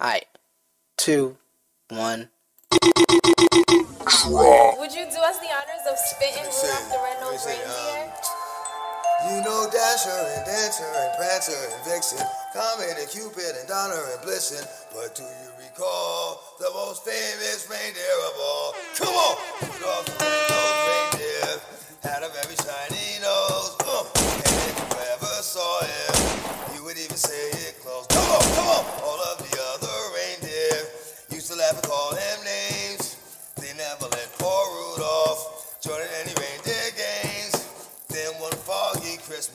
Alright. Two, one. Would you do us the honors of spitting Rudolph the Red-Nosed Reindeer? Uh, you know Dasher and Dancer and Prancer and Vixen, Comet and Cupid and Donner and Blitzen. But do you recall the most famous reindeer of all? Come on! Rudolph the Red-Nosed Reindeer had a very shiny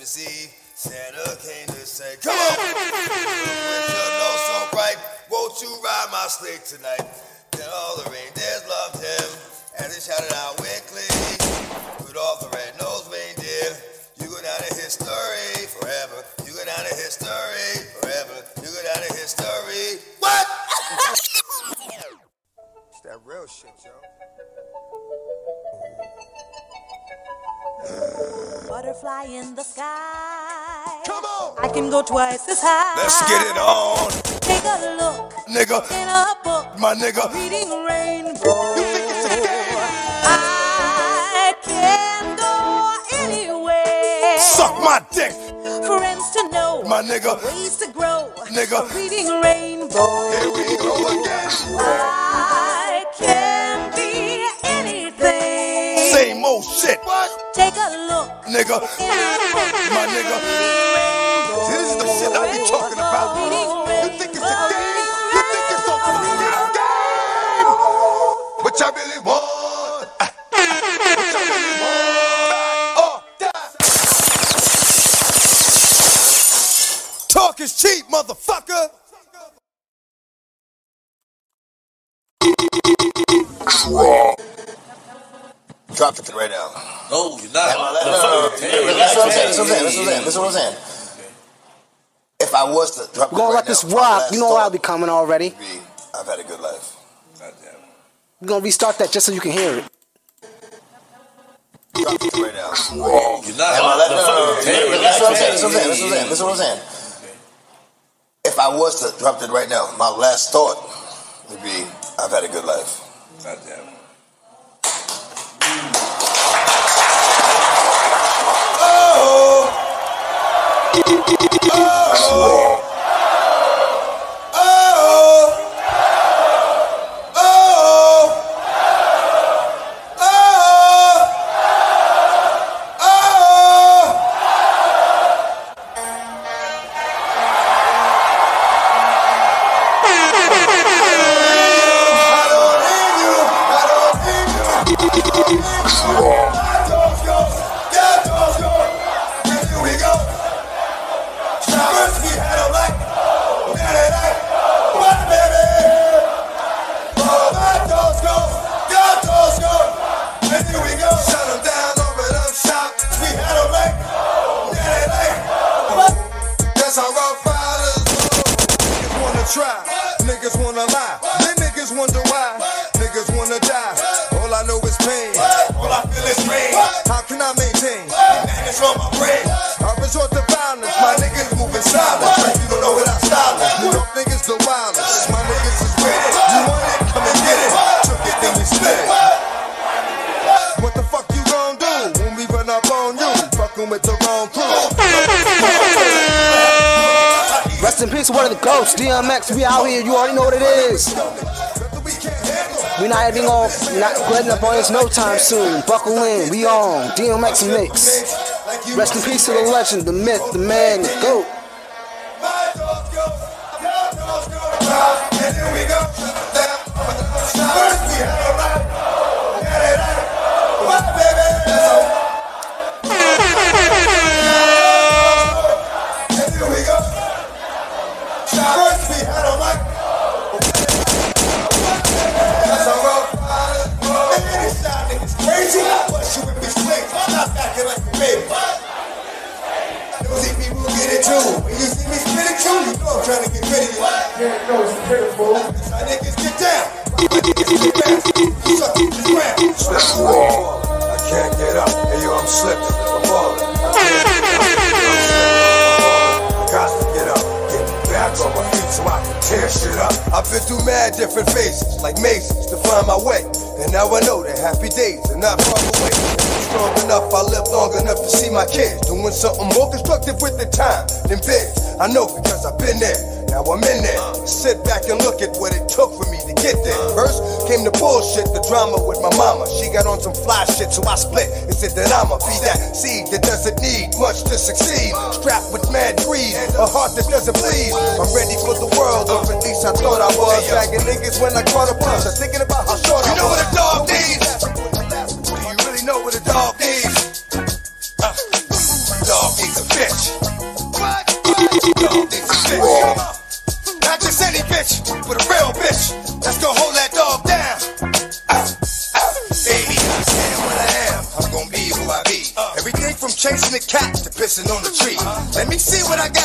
Christmas Eve, Santa came to say, Come on! With your nose so bright, won't you ride my sleigh tonight? Then all the reindeers loved him, and they shouted out glee, Rudolph the red-nosed reindeer, you go down in history forever. You go down in history forever. You go down in history. What? it's that real shit, yo. Butterfly in the sky. Come on! I can go twice as high. Let's get it on, Take a look nigga. in a book. My nigga. Reading rainbow. You think it's a game? I can go anywhere. Suck my dick, Friends to know. my nigga. Ways to grow. Nigga. Reading rainbow. Here we go again. I Same old shit, Take a look nigga. in a book. My nigga. See, this is the shit I be talking about. You think it's a game? You think it's a fucking game? What y'all really want? What y'all really want? Oh. Talk is cheap, motherfucker. Drop it right now. No, you're not. That's what I'm saying. That's what I'm saying. That's what I'm saying. That's what I'm saying. If I was to drop We're gonna it let right this now, my rock. last You know I'll thought be coming already. would be, I've had a good life. Goddamn. We're gonna restart that just so you can hear it. Drop it right now. You're not. That's what I'm saying. That's what I'm saying. That's what I'm saying. That's what I'm saying. If I was to drop it right now, my last thought would be, I've had a good life. Goddamn. That's Yeah. In one of the ghosts. DMX, we out here. You already know what it is. We not even gonna not letting up on this no time soon. Buckle in, we on. DMX mix. Rest in peace to the legend, the myth, the man, the goat. te damos.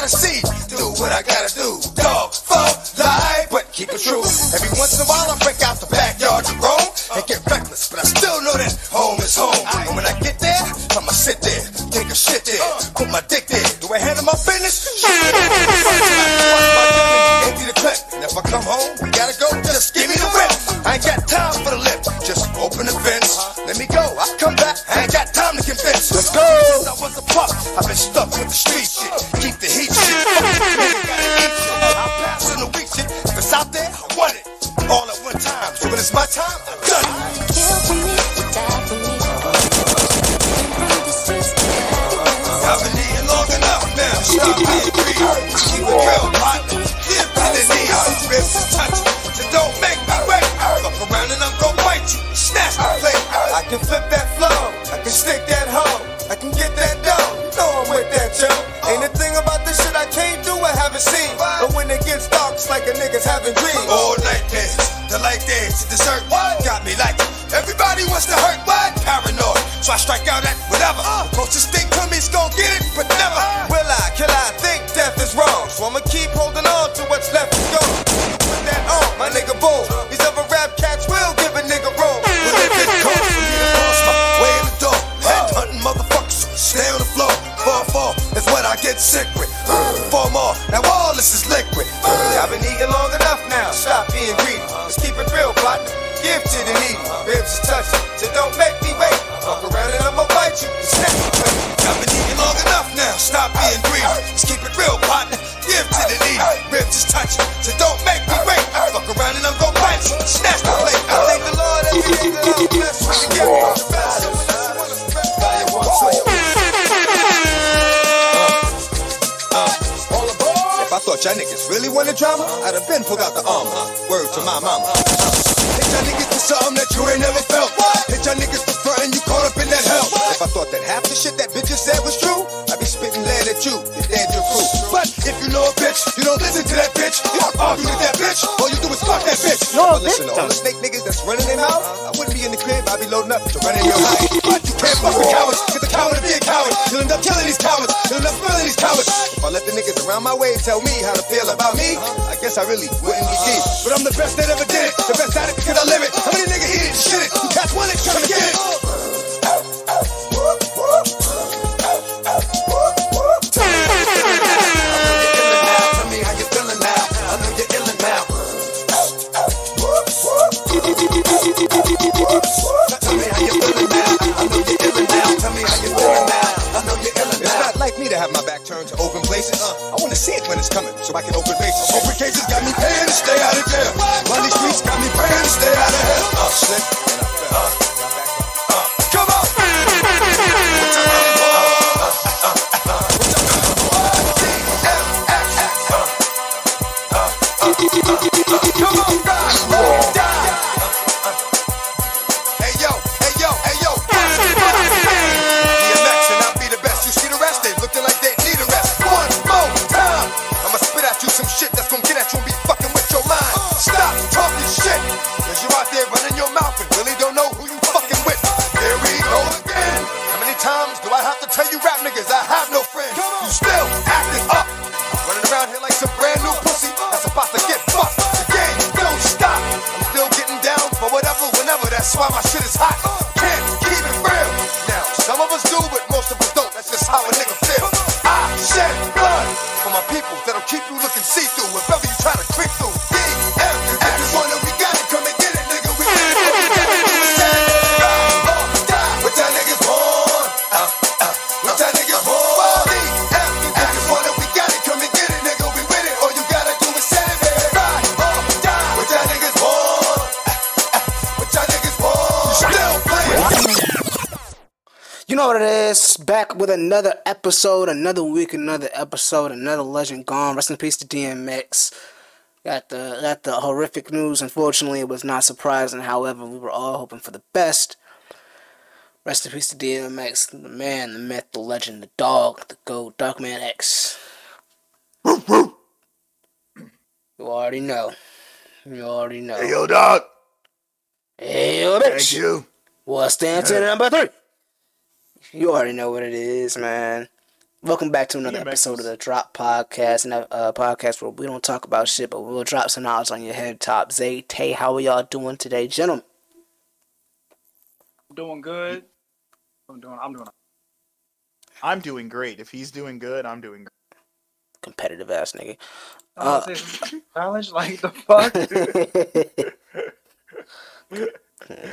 see. Do what I gotta do. Dog for life, but keep it true. Every once in a while I break out the backyard to roam and get reckless, but I still know that home is home. And when I get there, I'ma sit there, take a shit there, put my dick there. Do a hand in my business? Shit. Empty the clip, and if I come home, we gotta go. Just give me the shirt. What? Got me like everybody wants to hurt. What? Paranoid. So I strike out at whatever. tell me how to feel about me, I guess I really wouldn't be deep. But I'm the best that ever did it, the best at it. Thank you. With another episode, another week, another episode, another legend gone. Rest in peace to DMX. Got the got the horrific news. Unfortunately, it was not surprising. However, we were all hoping for the best. Rest in peace to DMX, the man, the myth, the legend, the dog, the goat, Darkman X. You already know. You already know. Hey, yo, dog. Hey, yo, bitch. Thank you. What's the answer number three? You already know what it is, man. Welcome back to another DMX episode of the Drop Podcast, and a uh, podcast where we don't talk about shit, but we'll drop some knowledge on your head top. Zay, Tay, how are y'all doing today, gentlemen? I'm doing good. I'm doing. I'm doing. I'm doing great. If he's doing good, I'm doing great. Competitive ass nigga. Uh, challenge like the fuck.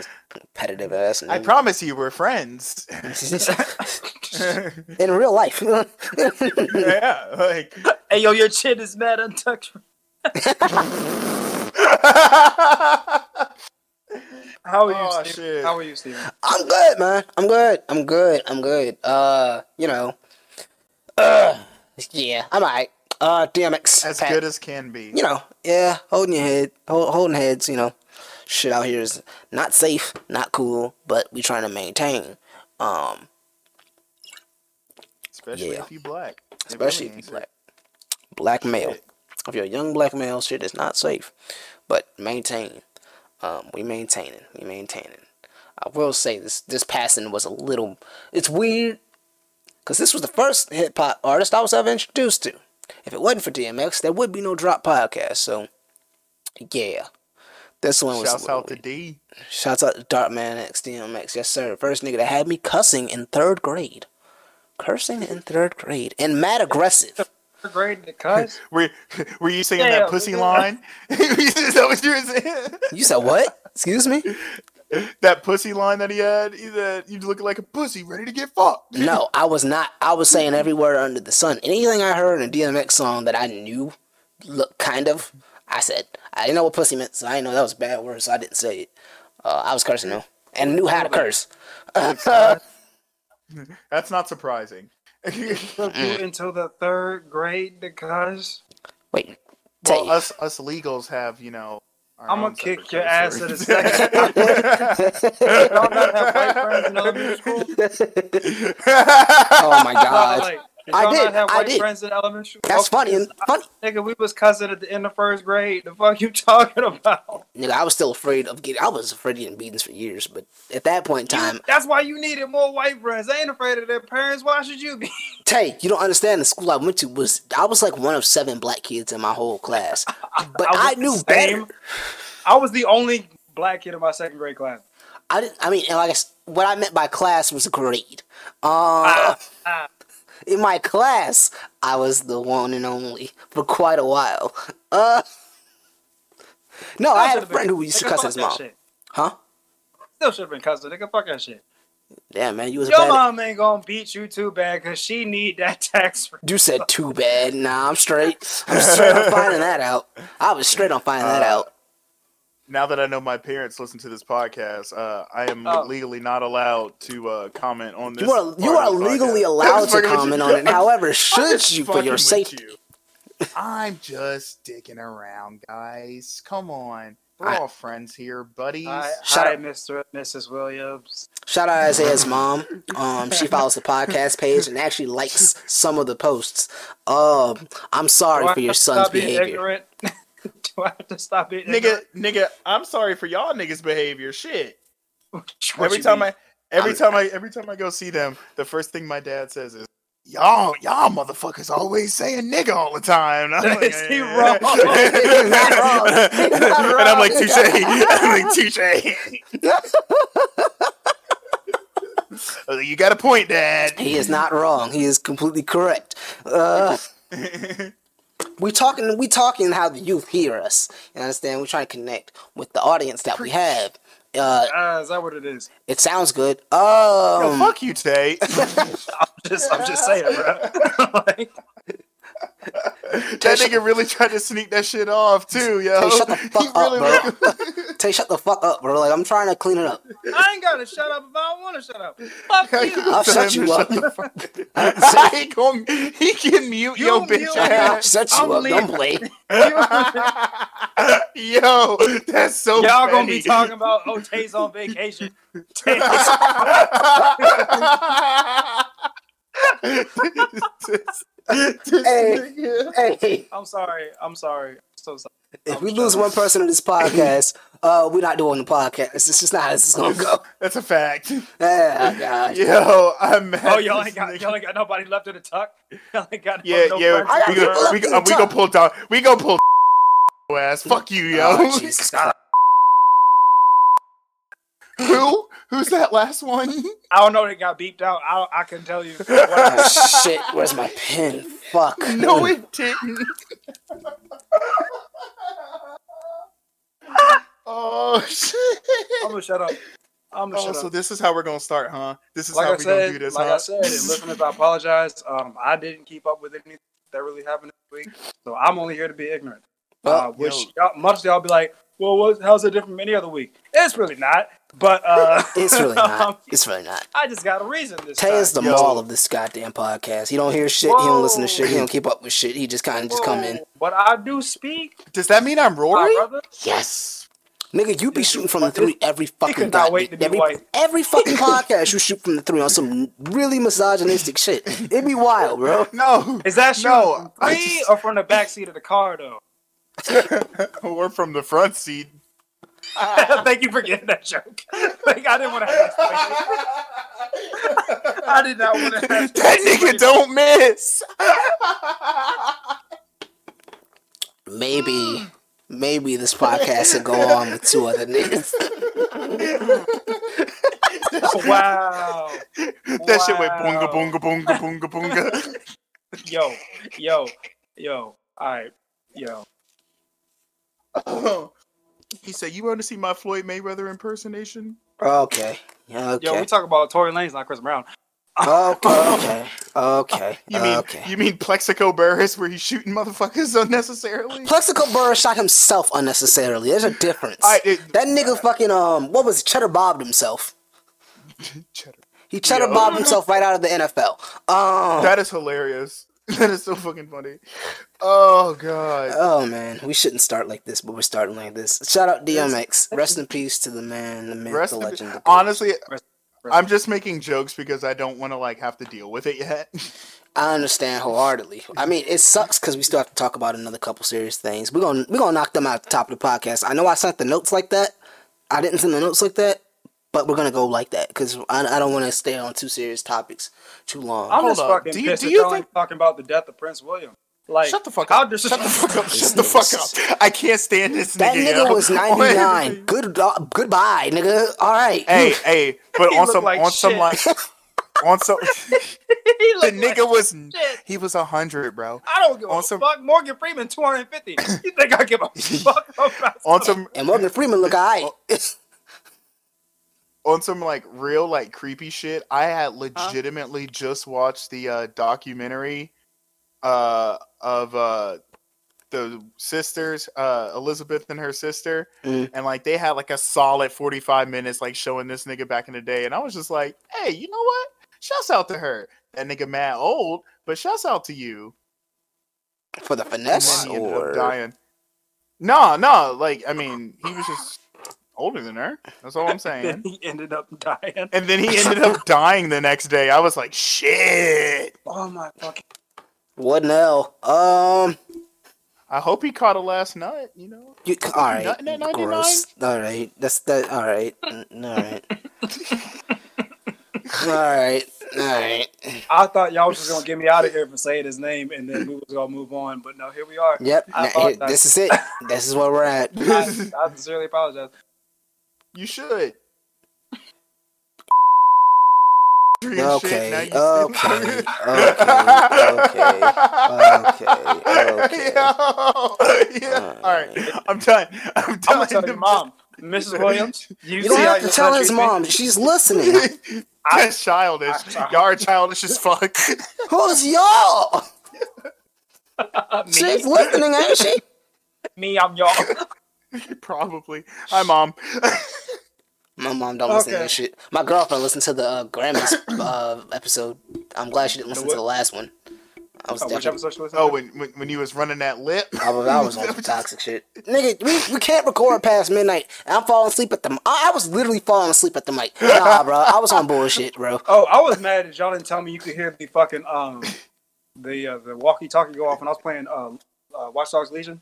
Competitive ass I promise you, we're friends. In real life. yeah, like hey yo, your chin is mad untouched. How are you, Oh, Steven? shit. How are you, Steven? I'm good, man. I'm good. I'm good. I'm good. Uh, you know. Uh, yeah, I'm alright. Uh, DMX. as Pat- good as can be. you know, yeah, holding your head, hold, holding heads, you know, shit out here is not safe, not cool, but we trying to maintain. Um, Especially yeah. if you black. Especially if you black, black male. Shit. If you're a young black male, shit is not safe, but maintain. Um, we maintaining, we maintaining. I will say this, this passing was a little, it's weird, cause this was the first hip hop artist I was ever introduced to. If it wasn't for DMX, there would be no drop podcast. So, yeah, this one was. a Shouts little out to. D. Shouts out to Darkman X DMX. Yes, sir. First nigga that had me cussing in third grade. Cursing in third grade. And mad aggressive. Third grade, cuz. Were, were you saying Yeah, that pussy yeah. line? Is that what you were saying? You said what? Excuse me? that pussy line that he had? He said, you look like a pussy ready to get fucked. No, I was not. I was saying every word under the sun. Anything I heard in a DMX song that I knew, look, kind of, I said. I didn't know what pussy meant, so I didn't know that was a bad word, so I didn't say it. Uh, I was cursing though. And knew how to curse. That's not surprising. Took you into the third grade, cuz. Wait. well, Tay. us us legals have, you know. I'm gonna kick your ass for in a second. Y'all not have white friends in elementary school? oh my god. Like, did I did, have I white did. friends in elementary school? That's Okay, funny. Funny. Nigga, we was cousin at the end of first grade. The fuck you talking about? Nigga, I was still afraid of getting. I was afraid of getting beatings for years, but at that point in time, That's why you needed more white friends. They ain't afraid of their parents. Why should you be? Tay, you don't understand. The school I went to was I was like one of seven black kids in my whole class, but was I, knew better. I was the only black kid in my second grade class. I didn't. I mean, and like I what I meant by class was grade. Uh, ah. In my class, I was the one and only for quite a while. Uh, no, I had a friend who used to cuss his mom. Huh? Still should have been cousin. Nigga, fuck that shit. Yeah, man, you was Your mom ain't gonna beat you too bad because she need that tax. You said too bad. Nah, I'm straight. I'm straight on finding that out. I was straight on finding that Uh, out. Now that I know my parents listen to this podcast, uh, I am Oh. legally not allowed to uh, comment on this. You are you are legally podcast. Allowed to comment on it. However, should you for your with safety? you. I'm just dicking around, guys. Come on. We're I- all friends here, buddies. Hi, Shut hi up. Mr. and Mrs. Williams. Shout out to Isaiah's mom. Um, she follows the podcast page and actually likes some of the posts. Um, I'm sorry Do for your son's stop being behavior. ignorant? Do I have to stop being nigga, ignorant? nigga, I'm sorry for y'all niggas' behavior. Shit. Every time mean? I every I'm- time I every time I go see them, the first thing my dad says is Y'all, y'all motherfuckers always saying nigga all the time. And I'm like, Is he wrong? He's not wrong. He's not and I'm like, touche. I'm like, touche. you got a point, Dad. He is not wrong. He is completely correct. Uh, we talking. We talking how the youth hear us. You understand? We're trying to connect with the audience that we have. Uh, Ah, is that what it is? it sounds good. Yo, Um, fuck you, Tay. I'm just, I'm just saying, bro. like, that nigga really tried to sneak that shit off too, yo. Tay, shut the fuck He up, really bro. looked- Tay, shut the fuck up, bro. Like I'm trying to clean it up. I ain't gotta shut up if I don't want to shut up. Fuck you. I'll shut Tell him you up. the fuck- he, gonna, he can mute You your bitch me. I'll ass. shut I'm you up. Don't leaving. play. Yo, that's so Y'all gonna be talking about oh Tay's on vacation. Hey, hey. I'm sorry. I'm sorry. So sorry. If we lose one person in this podcast, uh, we're not doing the podcast. It's just not how this is gonna go. That's a fact. Ah, God. Yo, I'm mad. Oh, y'all ain't got nigga- y'all ain't got nobody left in the tuck. Y'all ain't got Yeah, no yeah. friends. We got go, we go, up we in go pull down. We go pull ass. Fuck you, yo. Oh, Jesus Who? Who's that last one? I don't know. It got beeped out. I I can tell you. Oh, shit. Where's my pen? Fuck. no, it didn't. oh shit. I'm gonna shut up. I'm gonna Oh, shut so up. this is how we're gonna start, huh? This is Like how I we're gonna do said, this, like huh? I said, and listeners, I apologize. Um, I didn't keep up with anything that really happened this week, so I'm only here to be ignorant. uh, Well, which yo. y'all, much y'all be like, well, what, how's it different from any other week? It's really not. But uh, It's really um, not. It's really not. I just got a reason this Tay time. is the Yo. mall of this goddamn podcast. He don't hear shit. He don't listen to shit. He don't keep up with shit. He just kind of just come in. But I do speak, Does that mean I'm my Rory? Yes. Nigga, you be shooting from the three every fucking could not wait to be every, white. every fucking podcast you shoot from the three on some really misogynistic shit. It'd be wild, bro. No. Is that shooting No, from I three just- or from the back seat of the car, though? Or from the front seat. Thank you for getting that joke. like, I didn't want to have that. I did not want to have That nigga don't miss. Maybe, maybe this podcast should go on with two other niggas. Wow. That shit went boonga Wow. boonga boonga boonga boonga. Yo, yo, yo. All right, yo. he said, "You want to see my Floyd Mayweather impersonation?" Okay. Yeah, Yo, okay. we talk about Tory Lanez, not Chris Brown. Okay. Okay. Okay. You mean okay. you mean Plaxico Burress, where he's shooting motherfuckers unnecessarily? Plaxico Burress shot himself unnecessarily. There's a difference. I- it- that nigga fucking um, what was it? Cheddar bobbed himself. Cheddar. He cheddar Yo. bobbed himself right out of the NFL. Um, That is hilarious. That is so fucking funny. Oh god. oh man, we shouldn't start like this, but we're starting like this. Shout out DMX. Rest in peace to the man, the myth, Rest the legend. the honestly, Rest- I'm just making jokes because I don't want to like have to deal with it yet. I understand wholeheartedly. I mean, it sucks because we still have to talk about another couple serious things. We're gonna we're gonna knock them out at the top of the podcast. I know I sent the notes like that. I didn't send the notes like that, but we're gonna go like that because I, I don't want to stay on two serious topics too long. I'm Hold just up. fucking Do you- pissed do you think- talking about the death of Prince William. Like, Shut the fuck up. dis- Shut the fuck up. Shut the fuck up. I can't stand this nigga. that nigga. nigga was 99. Good uh, goodbye, nigga. All right. hey, hey, but He on some like on some like on some he the nigga like was shit. he was a hundred, bro. I don't give on a some- fuck. Morgan Freeman, 250. You think I give a fuck about On some and Morgan Freeman look alright. On some like real like creepy shit. I had legitimately just watched the uh, documentary uh, of uh, the sisters, uh, Elizabeth and her sister, Mm. and like they had like a solid forty five minutes like showing this nigga back in the day, and I was just like, hey, you know what? Shouts out to her. That nigga mad old, but shouts out to you. For the And finesse then he ended or dying. No, no, like I mean, he was just older than her. That's all I'm saying. Then he ended up dying. And then he ended up dying the next day. I was like, shit. Oh my fucking. what the hell? Um, I hope he caught a last nut, you know? you all right? Nothing at 99? Gross. All right. That's that. All right. Mm, All right. all right. All right. I thought y'all was just gonna get me out of here for saying his name, and then we was gonna move on. But no, here we are. Yep. I now, here- that- this is it. This is where we're at. I, I sincerely apologize. You should. And shit, Okay. you Okay. Okay. Okay. Okay. Okay. yeah. All right. I'm done. I'm I'm done. gonna your mom, Mrs. Williams. You, You see don't how have to tell his treats me? mom. She's listening. That's childish. Y'all are childish as fuck. Who's y'all? She's listening, ain't she? me, I'm y'all. Probably. Hi, mom. My mom don't listen to this shit. My girlfriend listened to the uh, Grammys uh, episode. I'm glad she didn't listen to the last one. I was Oh, which episode she listened oh, to? when, when when you was running that lip. I was, I was on some toxic shit. Nigga, we, we can't record past midnight. And I'm falling asleep at the. I, I was literally falling asleep at the mic. Nah, bro. I was on bullshit, bro. Oh, I was mad that y'all didn't tell me you could hear the fucking um the uh, the walkie-talkie go off when I was playing uh, uh Watch Dogs Legion.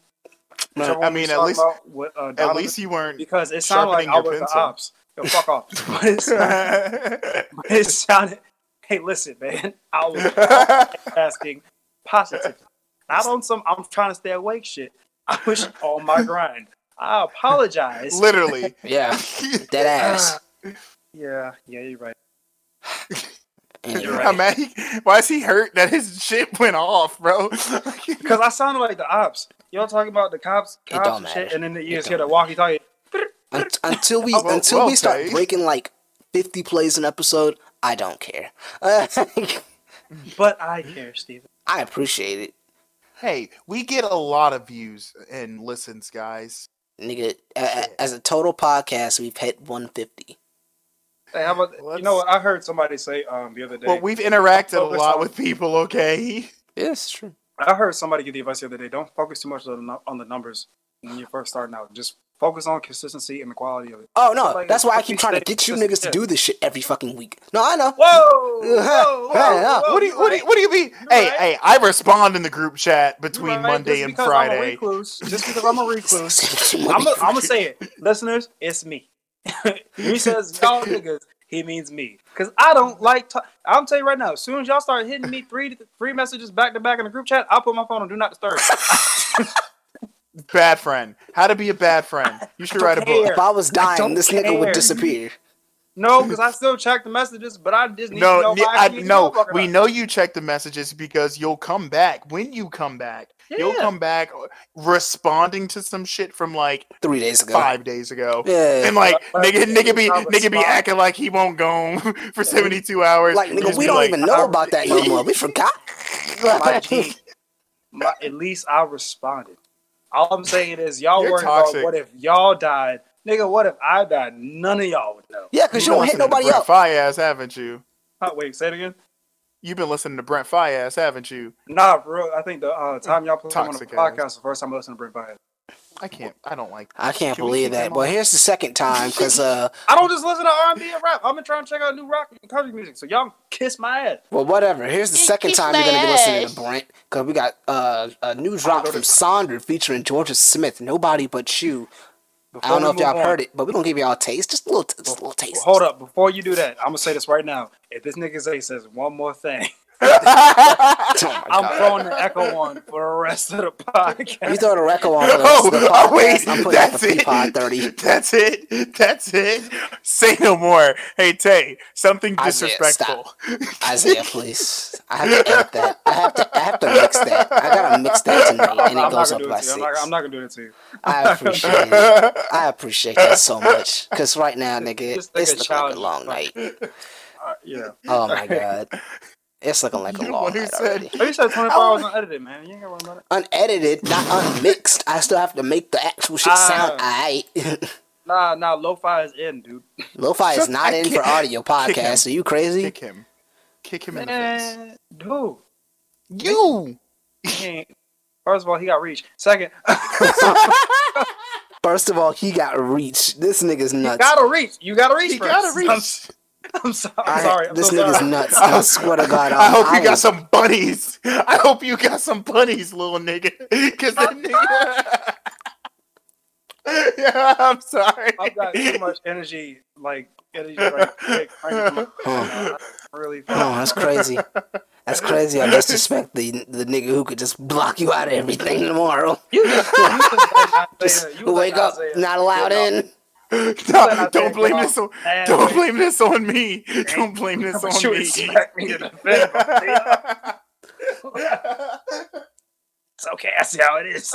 Whichever I mean, at least with, uh, at least you weren't. because it sounded like sharpening I your was the ops. Yo, fuck off. But it sounded, but it sounded. Hey, listen, man. I was asking positively, not on some. I'm trying to stay awake shit. I was on my grind. I apologize. Literally. Yeah, dead ass. Yeah, yeah, you're right. You're I'm right. mad why is he hurt that his shit went off, bro? Because I sounded like the ops. Y'all talking about the cops, cops and shit, and then you It just hear the walkie-talkie. Until we Well, until well, we start okay. breaking like 50 plays an episode, I don't care. But I care, Steven. I appreciate it, hey, we get a lot of views and listens, guys. nigga. A- a- as a total podcast, we've hit 150. Hey, how about Let's- you know what? I heard somebody say um the other day. Well, we've interacted a lot with people, okay? Yes, true. I heard somebody give the advice the other day. Don't focus too much on the, nu- on the numbers when you're first starting out. Just focus on consistency and the quality of it. Oh no, Like, that's why I keep trying to get you niggas to do this shit every fucking week. No, I know. Whoa! whoa, whoa, whoa, What do you what do you, what do you mean? You're Hey, right. hey, I respond in the group chat between right. Monday Just and because I'm a Friday. recluse, just because I'm a recluse, I'm gonna say it, listeners. It's me. he says y'all niggas. He means me, cause I don't like. i I'm tell you right now. As soon as y'all start hitting me three three messages back to back in the group chat, I'll put my phone on do not disturb. Bad friend. How to be a bad friend. You should write a book. If I was dying, don't this nigga would disappear. no, because I still check the messages, but I just need to No, know. ne- I I, actually need to no, know we know you check the messages because you'll come back. When you come back, you'll come back uh, responding to some shit from like Three days ago. five days ago. Yeah. And like But- nigga, nigga be I'll nigga be acting like he won't go home for seventy two hours. Like nigga, we don't like, even know ah. about that no more. We forgot. My G, my, at least I responded. All I'm saying is y'all You're worried about what if y'all died. Nigga, what if I died? None of y'all would know. Yeah, cause you You've don't hit nobody up. Fire Fias, haven't you? Huh, wait, say it again. You've been listening to Brent Faiyaz, haven't you? Nah, bro. I think the uh, time y'all put him on the podcast ass. the first time I listened to Brent Faiyaz. I can't. I don't like. I can't Can believe that. Well, here's the second time, cause uh, I don't just listen to R&B and rap. I've been trying to check out new rock and country music. So y'all kiss my ass. well, whatever. Here's the second time you're gonna be listening to Brent, cause we got uh a new drop from Sonder featuring Jorja Smith. Nobody but you. I don't know if y'all on- heard it, but we're gonna give y'all a taste, just a little, just a little taste. Hold up, before you do that, I'm gonna say this right now. If this nigga Zay says one more thing, Oh I'm throwing the echo on for the rest of the podcast. You throw the Echo on for the, Oh, the podcast. oh, wait, I'm putting out that's the Peapod it. 30. That's it. That's it. Say no more. Hey Tay, something Isaiah, disrespectful. Isaiah, please. I have to edit that. I have to. I have to mix that. I gotta mix that tonight, and I'm it goes up do by it to you. I'm six. not, I'm not gonna do it to you. I appreciate it. I appreciate that so much. Cause right now, nigga, Just like it's a like a challenge. long night. Uh, yeah. Oh my god, it's looking like a You the long one who night said- already. Oh, you said 24 hours oh. unedited, man. You ain't gotta worry about it. Unedited, not unmixed. I still have to make the actual shit sound alright. Nah, nah, lo-fi is in, dude. Lo-fi is Shut- not I in for can't- audio Kick podcasts. Are you crazy? Kick him. Kick him in the face. Man, dude. You. He ain't. First of all, he got reach. Second, First of all, he got reach. This nigga's you nuts. gotta reach. You gotta reach. He first. gotta reach. I'm, so, I'm I- sorry. I'm this so nigga's sorry. nuts. I swear to God. I hope you will- got some bunnies. I hope you got some bunnies, little nigga. Cause the nigga. yeah, I'm sorry. I've got too much energy, like energy, like, like cranking my- really. Oh, that's crazy. That's crazy. I disrespect the the nigga who could just block you out of everything tomorrow. You just, you just let Just you wake let up, Isaiah not allowed get in. off- No, don't blame this on. and Don't blame this on me. Don't blame this on you me. expect me to defend myself. It's okay. I see how it is.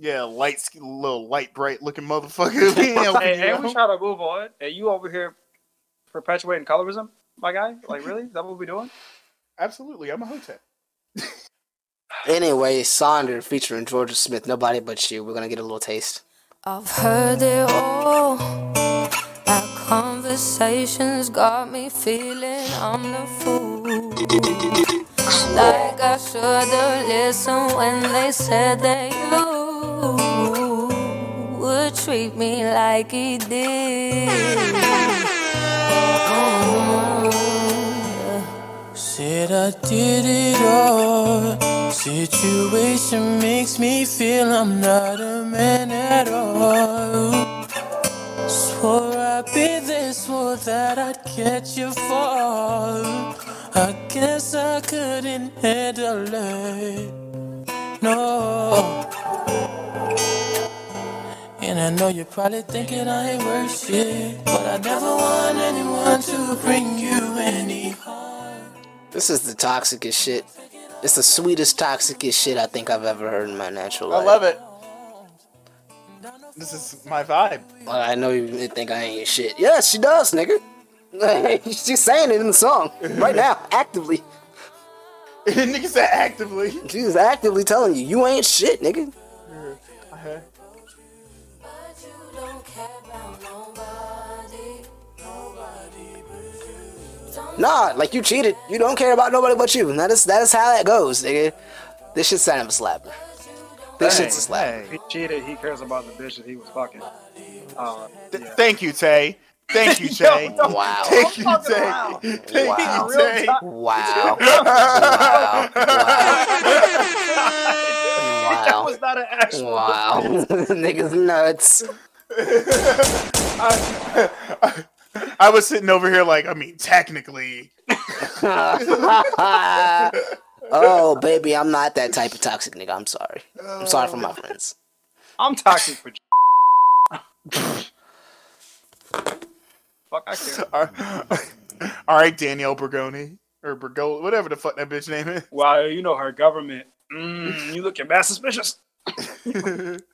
Yeah, light, little light, bright looking motherfucker. Yeah, hey, hey, we know? try to move on. And you over here perpetuating colorism, my guy? Like, really? Is that what we doing? Absolutely, I'm a hotep. Anyway, Sonder featuring Jorja Smith. Nobody but you. We're gonna get a little taste. I've heard it all. Our conversations got me feeling I'm the fool. Like I should've listened when they said that you would treat me like he did. Said I did it all. Situation makes me feel I'm not a man at all. Swore I'd be there, swore that I'd catch you fall. I guess I couldn't handle it. No. And I know you're probably thinking I ain't worth shit. But I never want anyone to bring you any harm. This is the toxicest shit. It's the sweetest toxicest shit I think I've ever heard in my natural life. I love it. This is my vibe. Well, I know you think I ain't shit. Yes, she does, nigga. She's saying it in the song right now, actively. Nigga said actively. She's actively telling you you ain't shit, nigga. Uh-huh. But you don't care about nobody. Nah, like you cheated. You don't care about nobody but you. That is that is how that goes, nigga. This shit's kind of a slapper. This Hey, shit's a slapper. He cheated. He cares about the bitch that he was fucking. Uh, Th- yeah. Thank you, Tay. Thank you, Tay. don't- Wow. Thank you, Tay. Thank Wow. you, Tay. Wow. wow. Wow. that was not an actual. Wow. Niggas nuts. I was sitting over here like, I mean, technically. Oh, baby, I'm not that type of toxic nigga. I'm sorry. I'm sorry for my friends. I'm toxic for. Fuck, I care. All right, Danielle Bergoni or Bergoli, whatever the fuck that bitch name is. Wow, you know her government. Mm, you looking mad suspicious.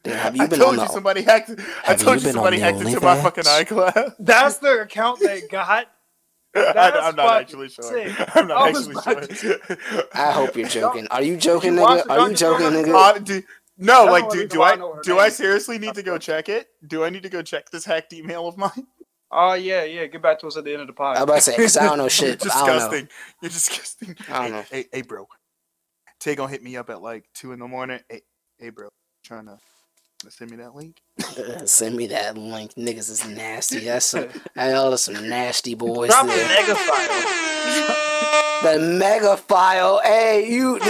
Damn, have you been I told on you the somebody hacked. I told you you somebody hacked into my OnlyFans? fucking iCloud. That's the account they got. I, That's I'm not actually sure. sick. I'm not I actually about sure. I hope you're joking. Are you joking, You nigga? Are you joking, nigga? Uh, do, no, That's like, the only do, do I I know do I seriously need to go check it? Do I need to go check this hacked email of mine? Oh yeah, yeah. Get back to us at the end of the pod. I'm about to say, because I don't know shit. You're I don't know. disgusting. You're disgusting. I don't hey, know. Hey, hey, bro. Tay gonna hit me up at like two in the morning. Hey, hey, bro. Trying to send me that link. Send me that link. Niggas is nasty. That's some, I know there's some nasty boys Drop the there. mega file. The mega file. Hey, you.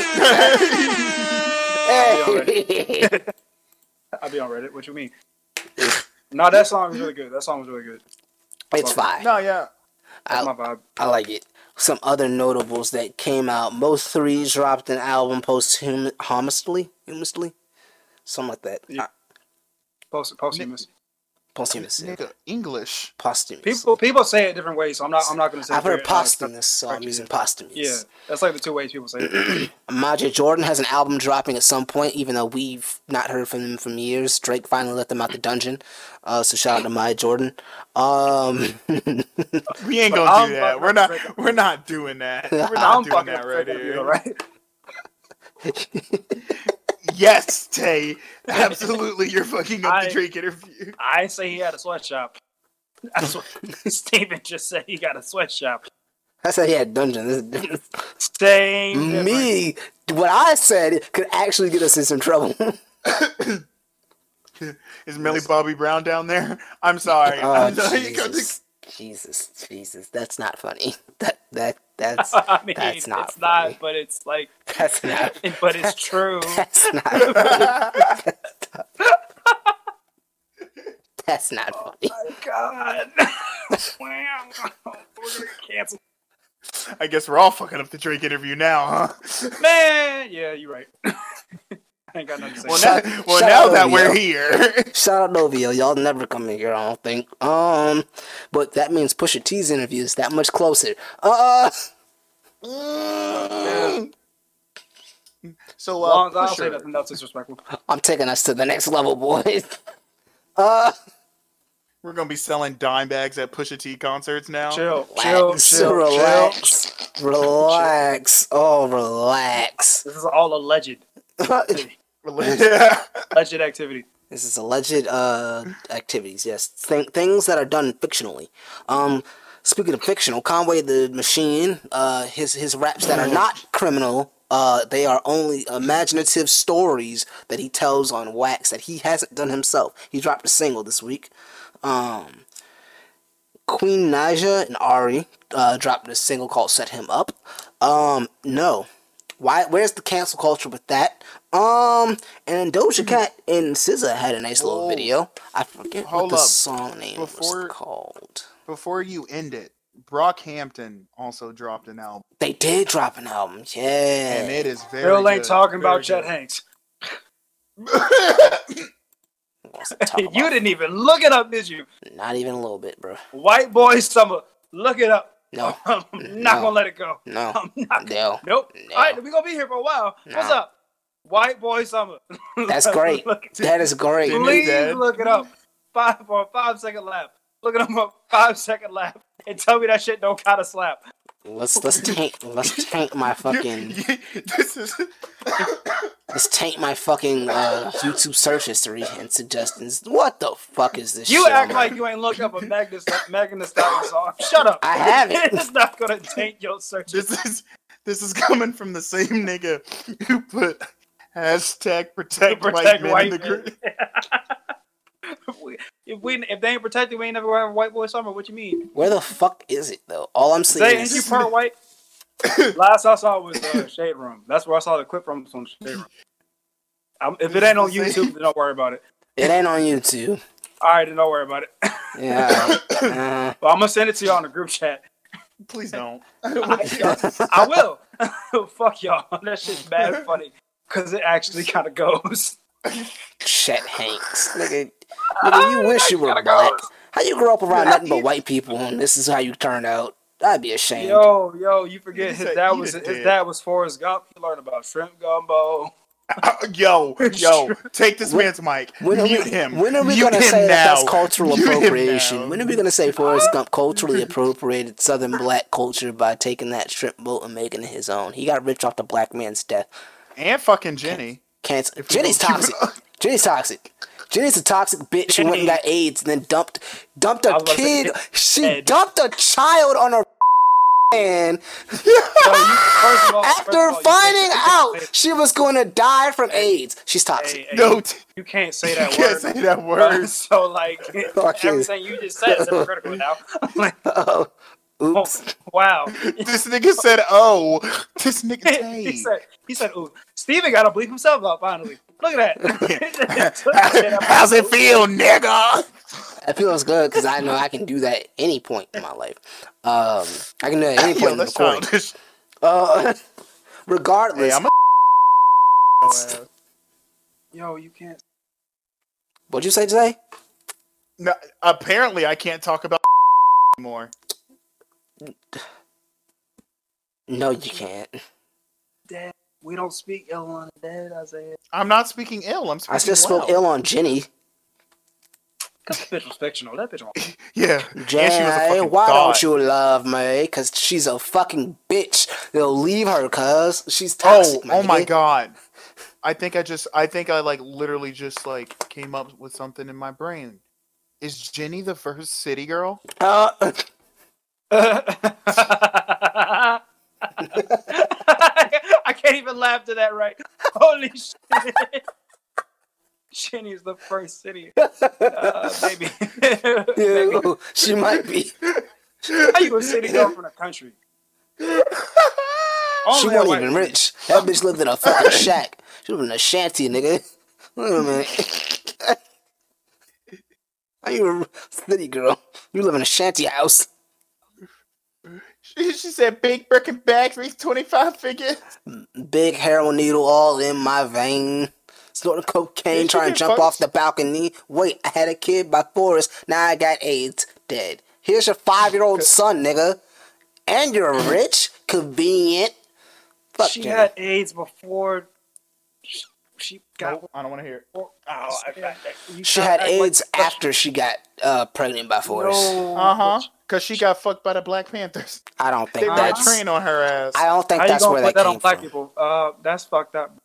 hey. I'll be on Reddit. What you mean? no, that song was really good. That song was really good. it's fine. No, yeah. That's I, my vibe. I like it. Some other notables that came out. Mo3 dropped an album posthumously. Humously? Something like that. Yeah. Post posthumous. Posthumous. yeah. Nigga, English. Posthumous. People people say it different ways, so I'm not I'm not gonna say. I've heard it. posthumous, so I'm using posthumous. Yeah, that's like the two ways people say it. Majid Jordan has an album dropping at some point, even though we've not heard from him from years. Drake finally let them out the dungeon. Uh, so shout out to Majid Jordan. Um, We ain't gonna I'm do that. We're not. We're not doing that. We're I'm not doing that right here. right? Yes, Tay. Absolutely, you're fucking up I- the Drake interview. I say he had a sweatshop. That's what Steven just said. He got a sweatshop. I said he had dungeon. This is different. Same. difference. Me, what I said could actually get us in some trouble. Is Millie Bobby Brown down there? I'm sorry. oh I'm sorry. You got Jesus, Jesus, Jesus! That's not funny. That that that's I mean, That's not it's funny. not, but it's like, that's not but it's true. that's not funny. That's not oh funny. My God. wow. We're gonna get canceled. I guess we're all fucking up the Drake interview now, huh? Man, yeah, you're right. I ain't got nothing to say. Well, Shout- now, well, now that to we're here, Shout out Novio, y'all never come in here, I don't think. Um, but that means Pusha T's interview is that much closer. Uh, mm, so uh, as I don't say Pusher, nothing that's disrespectful. I'm taking us to the next level, boys. Uh, we're gonna be selling dime bags at Pusha T concerts now. Chill, chill, relax, chill, chill. relax, relax. Oh, relax. This is all alleged. yeah. Alleged activity. This is alleged uh, activities. Yes, Th- things that are done fictionally. Um, speaking of fictional, Conway the Machine, uh, his his raps that are not criminal. Uh, they are only imaginative stories that he tells on wax that he hasn't done himself. He dropped a single this week. Um, Queen Naija and Ari uh, dropped a single called "Set Him Up." Um, no, why? Where's the cancel culture with that? Um, and Doja Cat and SZA had a nice little Whoa. video. I forget Hold what the up. song name Before- was called. Before you end it, Brockhampton also dropped an album, They did drop an album, yeah. and it is very. Bill ain't good, talking about very Chet Hanks. You didn't even look it up, did you? Not even a little bit, bro. White Boy Summer. Look it up. No. I'm not No. gonna let it go. No. I'm not. No. Nope. No. All right, we gonna be here for a while. What's up? White Boy Summer. That's great. That is great. Please look it up. Five for a five second lap. Look it up a five second lap and tell me that shit don't kinda slap. Let's let's taint let's taint my fucking this is let's taint my fucking uh, YouTube search history and suggestions. What the fuck is this? You shit act on like you ain't looked up a Megan Megan Thee Stallion song. Shut up. I haven't. it's not gonna taint your search. this is this is coming from the same nigga who put hashtag protect, protect white men white in the men. group. if, we, if we if they ain't protected, we ain't never have a white boy summer. What you mean? Where the fuck is it though? All I'm seeing Zay, ain't you is part white? Last I saw was uh, Shade Room. That's where I saw the clip from from Shade Room. Um, if it ain't on YouTube, then don't worry about it. it ain't on YouTube. All right, then don't worry about it. Yeah. Uh, well, I'm gonna send it to y'all in the group chat. Please don't. I will. Fuck y'all. That shit's bad funny because it actually kind of goes. Chet Hanks. Nigga, nigga, you wish you were black. How you grow up around nothing but white people and this is how you turn out? I'd be ashamed. Yo, yo, you forget You his said dad was his Dad. dad was Forrest Gump. He learned about shrimp gumbo. yo, yo, take this When- man's mic. When are, Mute we, him. when are we Mute gonna him say that that's cultural Mute appropriation? When are we gonna say Forrest Gump culturally appropriated Southern black culture by taking that shrimp boat and making it his own? He got rich off the black man's death. And fucking Jenny. Cancer. we Jenny's don't keep toxic. Jenny's toxic. Jenny's a toxic bitch who went and got AIDS and then dumped dumped I a was about to say, kid. She head. dumped a child on her man Yo, you- all- after all, finding out she was going to die from AIDS. She's toxic. hey, hey, No, you- t- you can't say that. you that can't say that word. so like Fuck you. everything you just said is hypocritical now. like, Oh, oh, wow. This nigga said, "Oh, this nigga he said, he said, ooh, Steven got to bleep himself up, finally. Look at that. How's it feel, nigga? It feels good because I know I can do that at any point in my life. Um, I can do that at any point Yo, in the that's recording. Uh, regardless, Hey, I'm a Yo, you can't. what'd you say today? no, apparently I can't talk about anymore. No, you can't. Dad, we don't speak ill on the dead, Isaiah. I'm not speaking ill. I'm speaking I just well. spoke ill on Jenny. Cause that bitch was fictional. That bitch was Yeah, and she was a Jenny, fucking why thought. don't you love me? Cause she's a fucking bitch. They'll leave her cause she's Oh, toxic. oh my nigga. god. I think I just I think I like literally just like came up with something in my brain. Is Jenny the first city girl? Uh, I can't even laugh to that right. Holy shit. Shinny is the first city. Uh, baby. yeah, she might be. How you a city girl from the country? She wasn't even rich. That bitch lived in a fucking shack. She lived in a shanty, nigga. Wait a minute. How you a city girl? You live in a shanty house. She, she said big brick and bags reach 25 figures. Big heroin needle all in my vein. Snorting cocaine, Did she trying to jump fucked? off the balcony. Wait, I had a kid by Forrest. Now I got AIDS. Dead. Here's your five year old son, nigga. And you're rich. Convenient. Fuck She Jenny. had AIDS before she- she got. Nope, I don't want to hear it. Oh, I, I, you She kinda had act like- AIDS after she got uh, pregnant by Forrest. No, Uh huh. Cause she got fucked by the Black Panthers. I don't think ran a that's. train on her ass. I don't think How you that's gonna where put that that came on black from. people? Uh, that's fucked up.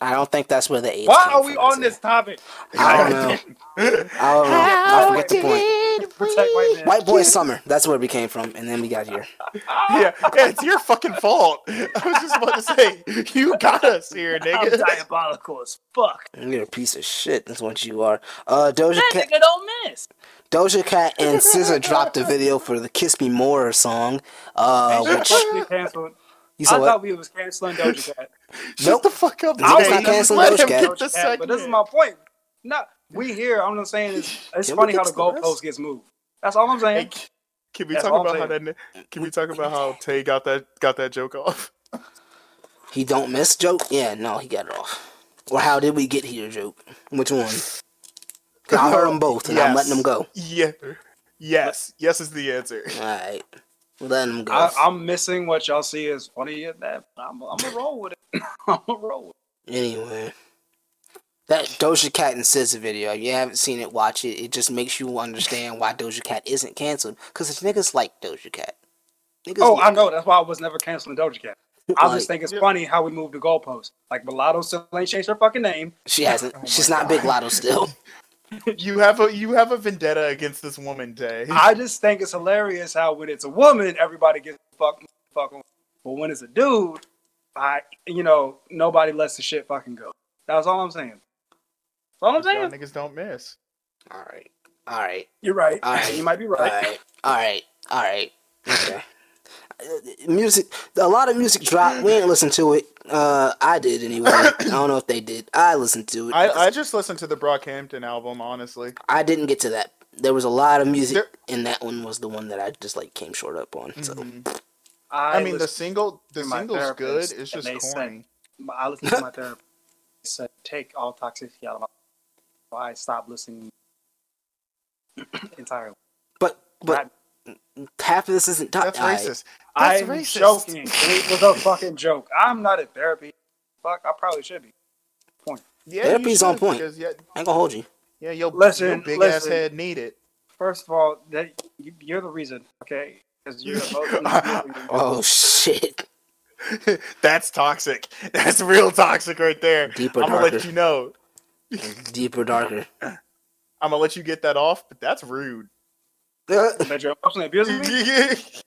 I don't think that's where the AIDS. Why came are we from, on is it? this topic? I don't know. I don't know. I forget the point. Protect white men. White boy summer. That's where we came from, and then we got here. yeah, yeah, it's your fucking fault. I was just about to say, you got us here, nigga. I'm diabolical as fuck. You're a piece of shit. That's what you are. Uh, Doja That Cat. nigga don't miss. Doja Cat and SZA dropped a video for the "Kiss Me More" song, uh, which shit fucking canceled. you I what? thought we was canceling Doja Cat. Shut the fuck up, I was not canceling Doja Cat. Doja Cat, but this is my point. No, we here. I'm just saying it's, it's funny how the to the rest? goalpost gets moved. That's all I'm saying. c- can we That's talk about how that? Can we talk about how Tay got that got that joke off? He don't miss joke. Yeah, no, he got it off. Or how did we get here joke? Which one? I heard them both, and I'm letting them go. Yeah. Yes. Yes is the answer. All right, letting them go. I, I'm missing what y'all see as funny at that. I'm, I'm gonna roll with it. I'm gonna roll with it. Anyway, that Doja Cat and SZA video, if you haven't seen it, watch it. It just makes you understand why Doja Cat isn't canceled. Because it's niggas like Doja Cat. Niggas it. Oh, I like- know. That's why I was never canceling Doja Cat. I Like- just think it's funny how we moved the goalpost. Like Mulatto still ain't changed her fucking name. She hasn't. Oh my she's not Big Latto still. You have a you have a vendetta against this woman, Day. I just think it's hilarious how when it's a woman, everybody gets fuck fucking. But when it's a dude, I you know nobody lets the shit fucking go. That's all I'm saying. That's all I'm saying. niggas don't miss. All right. All right. You're right. All right. You might be right. right. All right. All right. Okay. Uh, Music. A lot of music dropped. We ain't listen to it. Uh, I did anyway. I don't know if they did. I listened to it. I, I just listened to the Brockhampton album, honestly. I didn't get to that. There was a lot of music, There- and that one was the one that I just like came short up on. So Mhm. I, mean, the single the my single's good. It's just they said- I listened to my therapist. Said, "Take all toxicity out of my." So I stopped listening entirely. but but half of this isn't. To- That's racist. That's I'm racist. joking. It was a fucking joke. I'm not in therapy. Fuck, I probably should be. Yeah, Therapy's you on point. because, Yeah, I ain't gonna hold you. yeah, your, Listen, your big ass head need it. First of all, that you, you're the reason, okay? Because you're the most. Oh shit. That's toxic. That's real toxic right there. Deeper, I'm gonna let you know. Deeper, darker. I'm gonna let you get that off, but that's rude. that you're emotionally abusing me.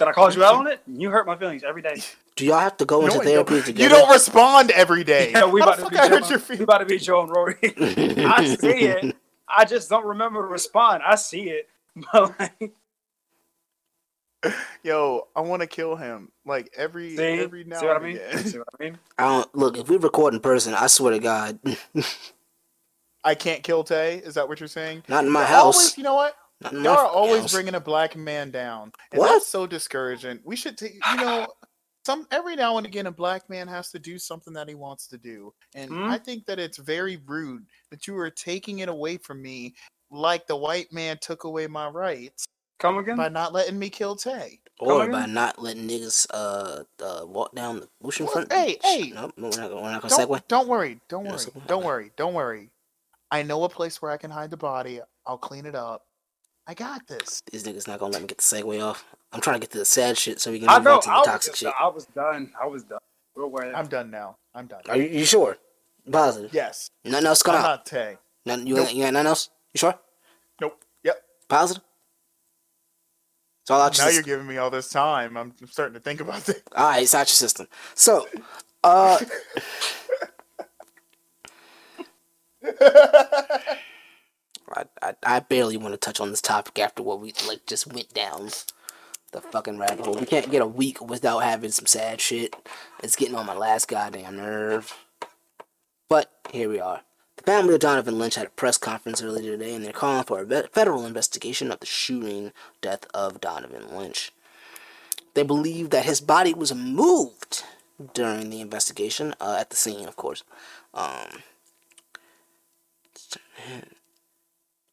That I called you out on it. You hurt my feelings every day. Do y'all have to go into No, I therapy don't. together? You don't respond every day. Yeah, we How about to be I hurt Joe, your we about to be Joe and Rory. I see it. I just don't remember to respond. I see it, but like, Yo, I want to kill him. Like every see, every now see what I and mean? again. See what I mean? I don't look. If we record in person, I swear to God, I can't kill Tay. Is that what you're saying? not in my Y'all house. Always, you know what? Not in Y'all my are always house. bringing a black man down, and What? that's so discouraging. We should, take, you know, some every now and again, a black man has to do something that he wants to do, and Hmm? I think that it's very rude that you are taking it away from me, like the white man took away my rights Come again? by not letting me kill Tay. or by not letting niggas uh, uh walk down the ocean Well, front. hey, hey. Nope, we're not, gonna- we're not gonna segue. Don't, don't worry, don't Yeah, worry, segue. don't worry, don't worry. I know a place where I can hide the body. I'll clean it up. I got this. These niggas not gonna let me get the segue off. I'm trying to get to the sad shit so we can move know. on to the I toxic just, shit. I was done. I was done. We're aware. I'm done now. I'm done. Are you, you sure? Positive. Yes. Nothing else come I'm out. not Tay. Nothing, you, Nope. ain't- you got nothing else? You sure? Nope. Yep. Positive. It's all out your Now system. you're giving me all this time. I'm I'm starting to think about this. All right, it's out your system. So, uh, I, I, I barely want to touch on this topic after what we like just went down the fucking rabbit hole. We can't get a week without having some sad shit. It's getting on my last goddamn nerve. But here we are. The family of Donovan Lynch had a press conference earlier today, and they're calling for a federal investigation of the shooting death of Donovan Lynch. They believe that his body was moved during the investigation, uh, at the scene, of course. Um,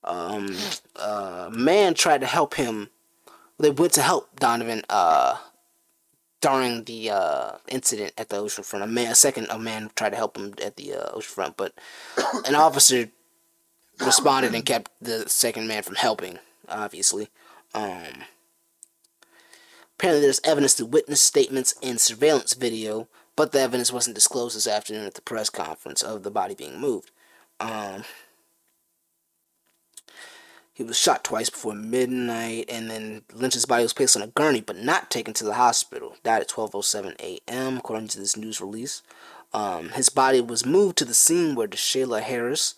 um, uh, man tried to help him. They went to help Donovan uh, during the uh, incident at the ocean front. A man, a second, a man tried to help him at the uh, ocean front, but an officer responded and kept the second man from helping. Obviously, um, apparently there's evidence through witness statements and surveillance video but the evidence wasn't disclosed this afternoon at the press conference of the body being moved. Um, he was shot twice before midnight, and then Lynch's body was placed on a gurney, but not taken to the hospital. Died at 12:07 a.m. according to this news release. Um, his body was moved to the scene where Shayla Harris,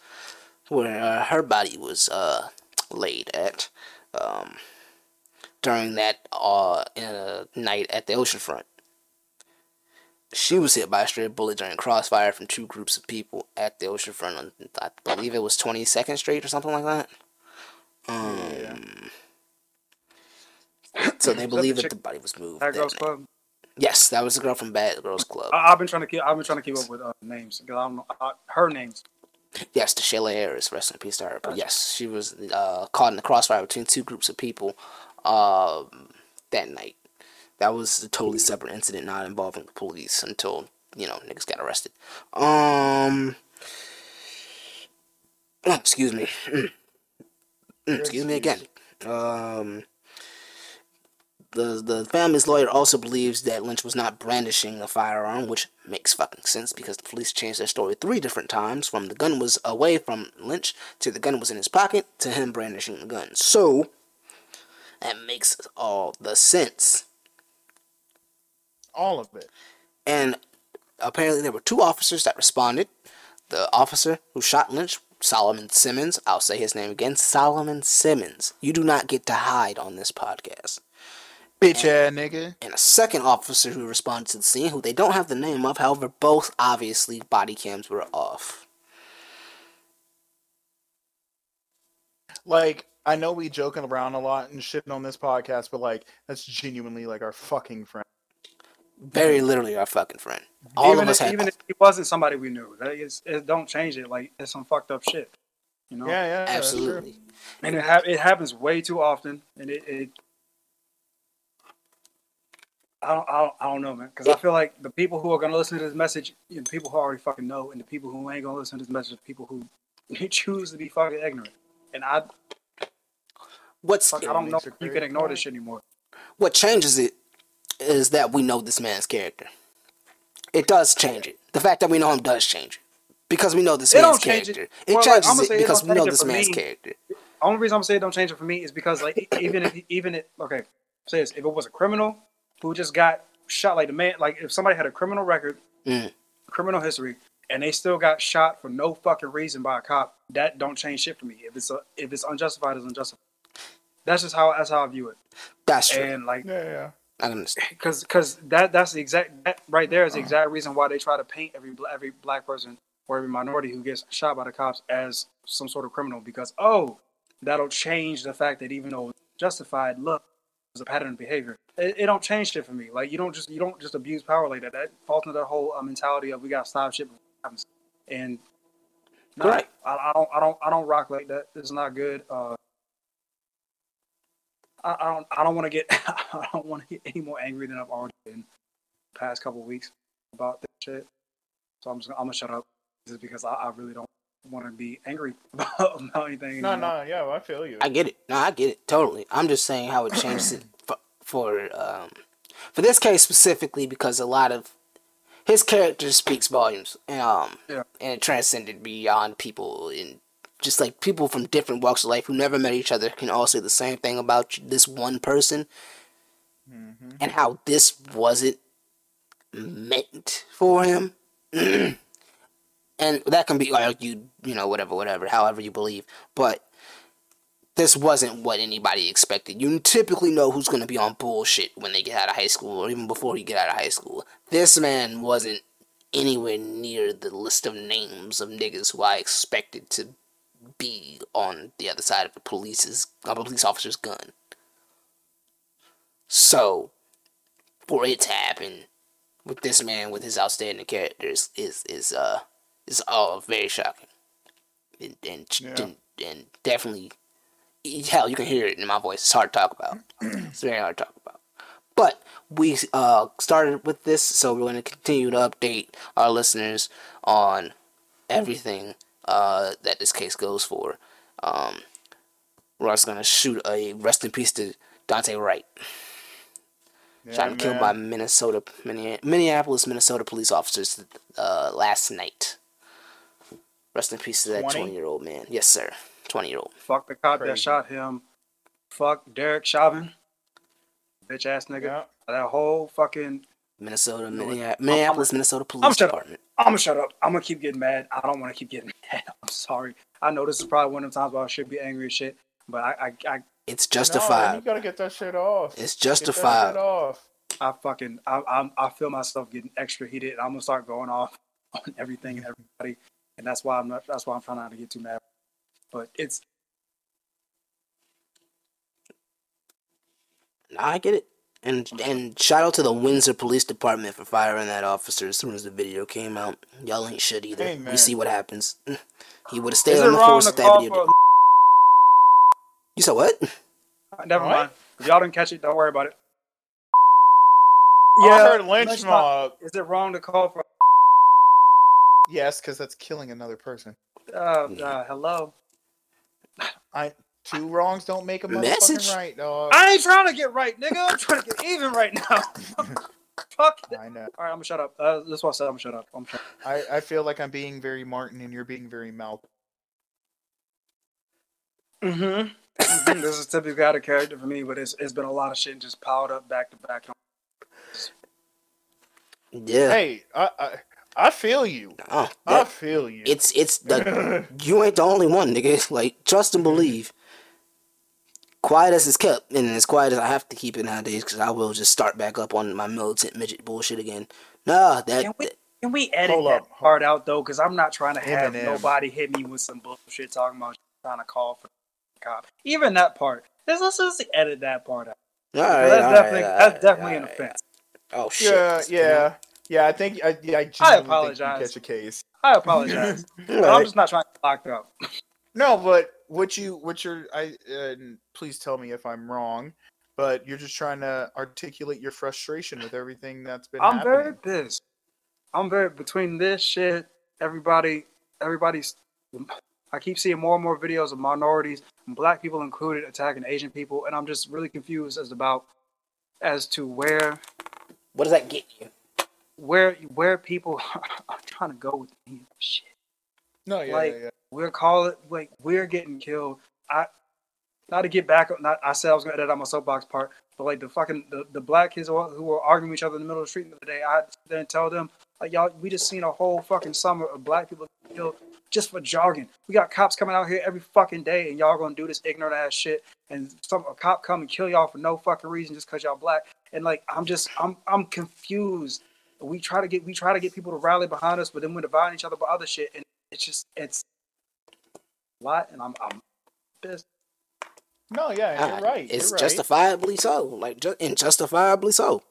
where uh, her body was uh, laid at, um, during that uh, night at the oceanfront. She was hit by a stray bullet during crossfire from two groups of people at the oceanfront on, I believe it was 22nd Street or something like that. Um, so they believe that chick- the body was moved. That that girls club. Yes, that was the girl from Bad Girls Club. I, I've been trying to keep. I've been trying to keep up with uh, names because I don't know uh, her names. Yes, to Shayla Harris, rest in peace to her. But yes, she was uh, caught in the crossfire between two groups of people um, that night. That was a totally separate incident, not involving the police until you know niggas got arrested. Um, excuse me. Excuse me again. Um, the the family's lawyer also believes that Lynch was not brandishing the firearm, which makes fucking sense because the police changed their story three different times from the gun was away from Lynch to the gun was in his pocket to him brandishing the gun. So that makes all the sense. All of it. And apparently there were two officers that responded. The officer who shot Lynch, Solomon Simmons, I'll say his name again, Solomon Simmons. You do not get to hide on this podcast. Bitch ass nigga. and a second officer who responded to the scene, who they don't have the name of. However, both obviously body cams were off. Like, I know we joking around a lot and shitting on this podcast, but like, that's genuinely like our fucking friend. Very literally our fucking friend. All even of us if, had. even if he wasn't somebody we knew, that is, it don't change it. Like it's some fucked up shit. You know. Yeah, yeah, absolutely. And it ha- it happens way too often, and it. it I don't, I don't, I don't know, man, because I feel like the people who are gonna listen to this message, you know, people who already fucking know, and the people who ain't gonna listen to this message, are people who choose to be fucking ignorant. And I, What's fuck, I don't know if you can ignore this shit anymore. what changes it is that we know this man's character. It does change it. The fact that we know him does change it because we know this It man's don't change it. character. It, Well, like, changes I'ma it say it because don't we know change this for man's me. character. Only reason I'm saying it don't change it for me is because like even if even if okay, say this, if it was a criminal who just got shot, like the man, like if somebody had a criminal record, Mm. criminal history, and they still got shot for no fucking reason by a cop, that don't change shit for me. If it's a, if it's unjustified, it's unjustified. That's just how that's how I view it. That's true. And like, Yeah, I understand. because because that that's the exact that right there is the exact reason why they try to paint every every black person or every minority who gets shot by the cops as some sort of criminal because oh that'll change the fact that even though justified look is a pattern of behavior. It, it don't change shit for me. Like you don't just you don't just abuse power like that. That falls into that whole uh, mentality of we gotta stop shit before it happens. And no, Right. I, I don't I don't I don't rock like that. It's not good. Uh I, I don't I don't want to get I don't want to get any more angry than I've already been the past couple of weeks about this shit. So I'm just gonna, I'm gonna shut up just because I, I really don't want to be angry about, about anything. No, anymore. no, yeah, I feel you. I get it. No, I get it totally. I'm just saying how it changed it for for, um, for this case specifically because a lot of his character speaks volumes, um, Yeah. and it transcended beyond people in just like people from different walks of life who never met each other can all say the same thing about this one person, mm-hmm. and how this wasn't meant for him. and that can be argued, you know, whatever, whatever, however you believe, but this wasn't what anybody expected. You typically know who's going to be on bullshit when they get out of high school or even before you get out of high school. This man wasn't anywhere near the list of names of niggas who I expected to be on the other side of the police's of a police officer's gun. So, for it to happen with this man with his outstanding characters is is uh is all very shocking. And and, Yeah. and, and definitely hell, you can hear it in my voice. It's hard to talk about. it's very hard to talk about. But we uh, started with this, so we're going to continue to update our listeners on everything uh, that this case goes for. Um, we're also going to shoot a rest in peace to Daunte Wright. Shot and killed by Minnesota, Minne- Minneapolis, Minnesota police officers uh, last night. Rest in peace to that 20? 20 year old man. Yes, sir. 20 year old. Fuck the cop that shot him. Fuck Derek Chauvin. Bitch ass nigga. Yeah. That whole fucking. Minnesota, Minnea- Minneapolis, Minnesota Police I'm Police shut up. I'm gonna shut up. I'm gonna keep getting mad. I don't want to keep getting mad. I'm sorry. I know this is probably one of the times where I should be angry as shit, but I, I, I, It's No, you gotta get that shit off. It's Get that shit justified. off. I fucking, I, I, I feel myself getting extra heated. and I'm gonna start going off on everything and everybody, and that's why I'm not. That's why I'm trying not to get too mad. But it's Nah, I get it. And and shout out to the Windsor Police Department for firing that officer as soon as the video came out. Y'all ain't shit either. Hey, we see what happens. He would have stayed is on the force to if that video. for? did- You said what? Never What? mind. If y'all didn't catch it, don't worry about it. Yeah, I heard lynch lynch mob. Is it wrong to call for? Yes, because that's killing another person. Uh, uh, hello. I two wrongs don't make a motherfucking Message? right, dog. I ain't trying to get right, nigga. I'm trying to get even right now. Fuck. I know. All right, I'm gonna shut up. Uh, this is what I said. I'm gonna shut up. I'm shut up. I, I feel like I'm being very Martin and you're being very Malcolm. Mm-hmm. this is typically out of character for me, but it's it's been a lot of shit just piled up back to back. Yeah. Hey, I, I I feel you. Oh, I feel you. it's it's the you ain't the only one, nigga. Like trust and believe. Quiet as it's kept, and as quiet as I have to keep it nowadays, because I will just start back up on my militant midget bullshit again. Nah, that, Can we can we edit Hold that up. part out though? Because I'm not trying to have Eminem. nobody hit me with some bullshit talking about trying to call for the cop. Even that part. Let's let's just edit that part out. all right, that's all definitely right, all that's right, definitely an right. offense. Oh shit. yeah, yeah, yeah. I think I, yeah, I, genuinely think you apologize. catch a case. I apologize. All I'm just not trying to get locked up. No, but what you what you're I uh, and please tell me if I'm wrong, but you're just trying to articulate your frustration with everything that's been I'm happening. very pissed. I'm very between this shit. Everybody, everybody's. I keep seeing more and more videos of minorities, black people included, attacking Asian people, and I'm just really confused as about as to where What does that get you? where where people are trying to go with me. Shit, No, yeah, like yeah, yeah. We're calling like we're getting killed. I not to get back. Not I said I was gonna edit out my soapbox part, but like the fucking the, the black kids who who were arguing with each other in the middle of the street the other day. I didn't tell them like y'all. We just seen a whole fucking summer of black people killed just for jogging. We got cops coming out here every fucking day, and y'all gonna do this ignorant ass shit. And some a cop come and kill y'all for no fucking reason just cause y'all black. And like I'm just I'm I'm confused. We try to get we try to get people to rally behind us, but then we're dividing each other by other shit, and it's just it's lot. And I'm I'm pissed. No, yeah, you're right. It's you're right. justifiably so. Like ju- and justifiably so.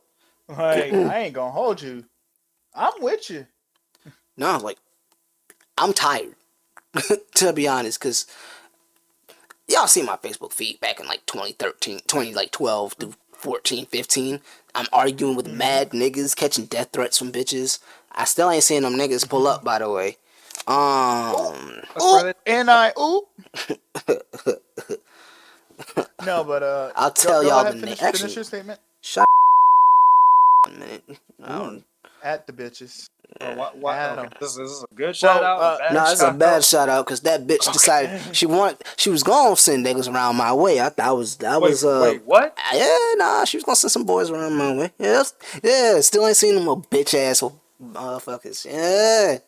Like, I ain't gonna hold you. I'm with you. No, like I'm tired. to be honest, because y'all see my Facebook feed back in like 2013, 20 like 12 through 14, 15. I'm arguing with mm-hmm. mad niggas, catching death threats from bitches. I still ain't seen them niggas pull up, by the way. Um, That's Ooh, and I ooh. no, but uh, I'll tell go y'all ahead, the finish, na- finish your statement shut a minute. I don't, at the bitches. Oh, why, why, okay, this, this is a good shout out. uh, a bad No, it's a bad out. shout out because that bitch decided she want she was gonna send niggas around my way. I thought was that Wait, was uh wait, what? yeah nah she was gonna send some boys around my way. Yeah, that's- yeah. Still ain't seen them little bitch ass motherfuckers. Yeah,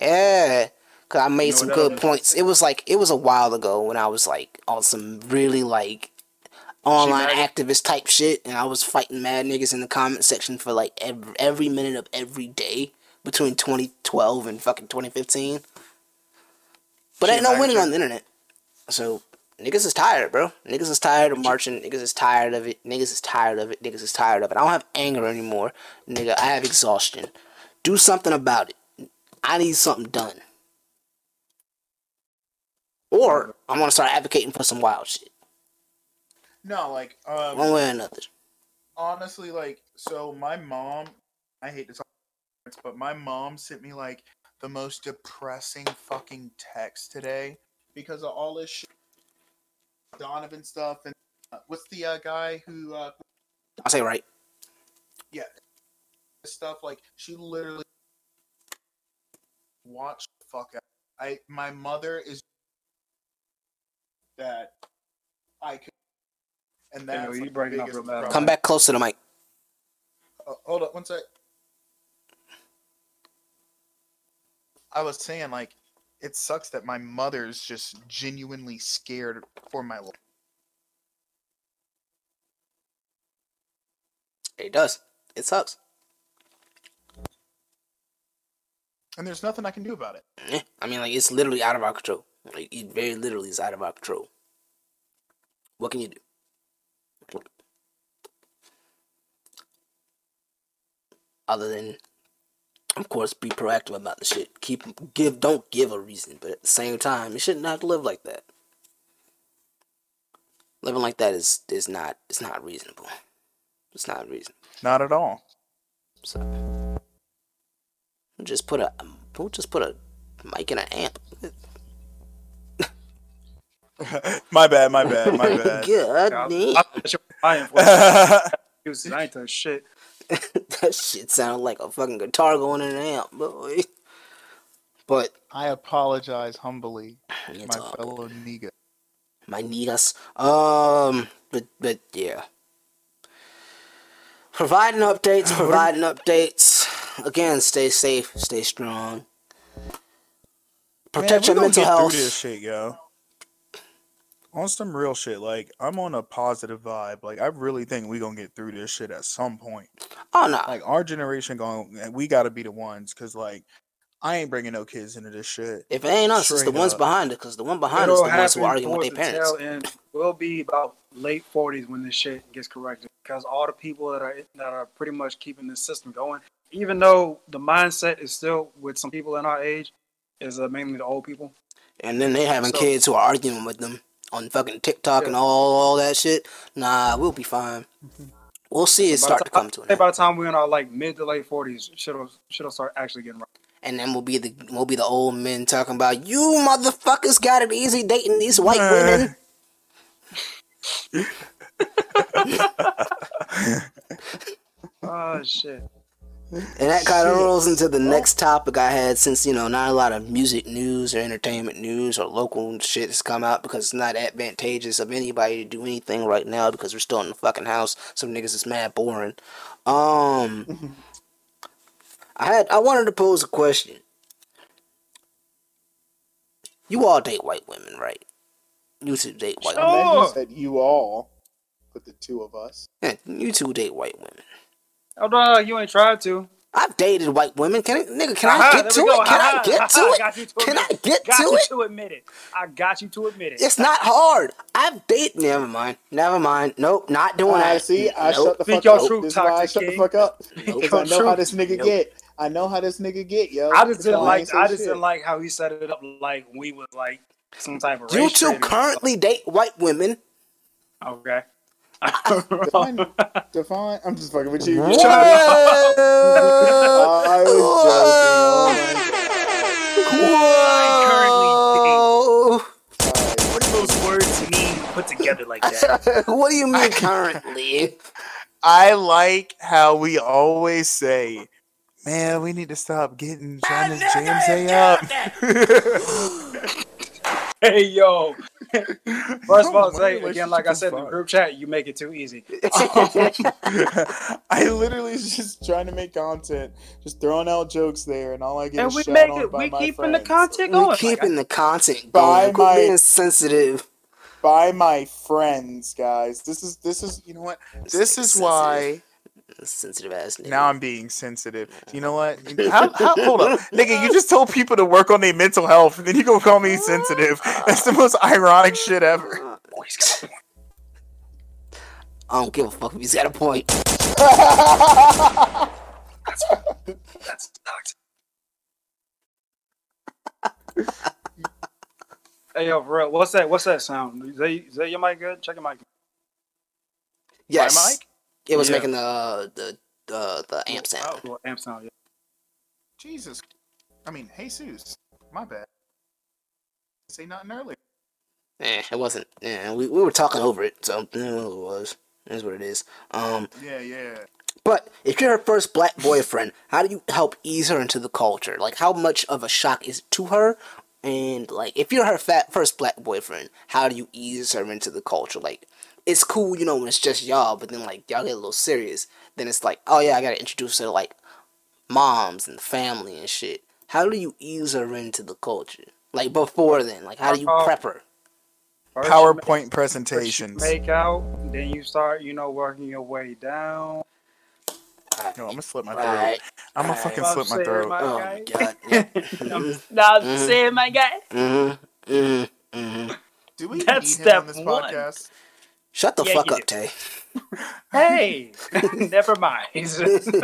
yeah. Cause I made You know some good points. It was like it was a while ago when I was like on some really like online activist type shit, and I was fighting mad niggas in the comment section for like every every minute of every day between 2012 and fucking 2015. But She ain't no winning you? on the internet. So niggas is tired, bro. Niggas is tired of marching. Niggas is tired of it. Niggas is tired of it. Niggas is tired of it. I don't have anger anymore, nigga. I have exhaustion. Do something about it. I need something done. Or I'm gonna start advocating for some wild shit. No, like um, One way or another. honestly, like, so my mom, I hate to talk, but my mom sent me like the most depressing fucking text today because of all this shit, Donovan stuff, and uh, what's the uh, guy who? Uh, I'll say right. yeah, stuff like she literally watched the fuck out. I my mother is that I could, and Hey, that's you like, the breaking up biggest real bad. problem. Come back close to the mic. Uh, hold up one sec. I was saying like it sucks that my mother's just genuinely scared for my life. It does. It sucks. And there's nothing I can do about it. Eh, I mean, like it's literally out of our control. Like it very literally is out of our control. What can you do? Other than, of course, be proactive about the shit. Keep give don't give a reason, but at the same time, you shouldn't have to live like that. Living like that is is not it's not reasonable. It's not reasonable. Not at all. So we'll just put a we'll just put a mic and an amp. my bad, my bad, my bad. God I, damn. I, thought you for it. Excuses, I ain't touch shit. that shit sounded like a fucking guitar going in an amp, boy. But I apologize humbly, my all fellow nigga. my niggas. Um, but but yeah. Providing updates, providing updates. Again, stay safe, stay strong. Protect your Man, we gonna mental get health. Through this shit, yo. On some real shit, like I'm on a positive vibe. Like I really think we gonna get through this shit at some point. Oh no, Like our generation going, we got to be the ones, cause like I ain't bringing no kids into this shit. if it ain't us, it's the Straight ones up. behind it. Cause the one behind us, It'll the ones who arguing with their parents. tail end. Will be about late forties when this shit gets corrected. Because all the people that are that are pretty much keeping this system going, even though the mindset is still with some people in our age, is uh, mainly the old people. And then they having So- kids who are arguing with them on fucking TikTok and all all that shit. Nah, we'll be fine. We'll see it start to time- come to an end. by the time we're in our like mid to late forties, shit'll shit'll start actually getting right. And then we'll be the we'll be the old men talking about you motherfuckers got it easy dating these white women. Oh shit. And that kind of rolls into the next topic I had since, you know, not a lot of music news or entertainment news or local shit has come out because it's not advantageous of anybody to do anything right now because we're still in the fucking house. Some niggas is mad boring. Um, I had, I wanted to pose a question. You all date white women, right? You two date white women. And then Sure. you said you all, but the two of us. Yeah, you two date white women. Oh no, you ain't tried to. I've dated white women. Can I, nigga? Can I get to we go. it? Can I get to aha, it? you to Can I admit it. get got to you it? to admit it. I got you to admit it. It's not hard. I've dated. Never mind. Never mind. Nope. Not doing I that. see. I Nope. shut the fuck your up. truth, this is why I Toxic shut the fuck up Nope. because I know Your how this nigga Nope. get. I know how this nigga get, yo. I just didn't why I ain't like. I just shit. didn't like how he set it up. Like we was like some type of. You two currently date white women. Okay. Define, define. I'm just fucking with you. Whoa! I was joking. Whoa! What do those words mean put together like that? what do you mean currently? I like how we always say, "Man, we need to stop getting trying to jam say up." hey yo. First of all, No, say again, like I said is in the group chat, you make it too easy. I literally was just trying to make content, just throwing out jokes there, and all I get And is we shot make on it. by We my keeping the friends. content we going. keeping the content By going. Quit my- being sensitive. by my friends, guys. This is this is you know what? This is Sensitive. why Sensitive ass nigga. Now I'm being sensitive. You know what? How, how, hold up, nigga. You just told people to work on their mental health, and then you gonna call me sensitive. That's the most ironic shit ever. I don't give a fuck if he's got a point. That's toxic. hey yo, bro, what's that? What's that sound? Is that, is that your mic good? Check your mic. Yes. mic? It was Yeah. making the the the the amp sound. Oh, amp sound. Yeah. Jesus. I mean, Jesus. My bad. Say nothing earlier. Eh, it wasn't. Yeah, we, we were talking over it, so eh, it was. It is what it is. Um, Yeah, yeah. But if you're her first black boyfriend, how do you help ease her into the culture? Like, how much of a shock is it to her? And like, if you're her fat first black boyfriend, how do you ease her into the culture? Like, it's cool, you know, when it's just y'all, but then like y'all get a little serious. Then it's like, oh yeah, I gotta introduce her to like moms and family and shit. How do you ease her into the culture? Like before then, like how do you prep her? First PowerPoint make- first you presentations. Make out, then you start, you know, working your way down. No, I'm gonna slip my throat. Alright. I'm gonna Alright. fucking Stop slip my throat. my Oh guy. my god. Yeah. Mhm. Stop Mhm. saying my guy. Mm-hmm. Mm-hmm. Mm-hmm. Do we That's need him step on this one. podcast? Shut the Yeah, fuck you up, Tay. Hey, never mind. this isn't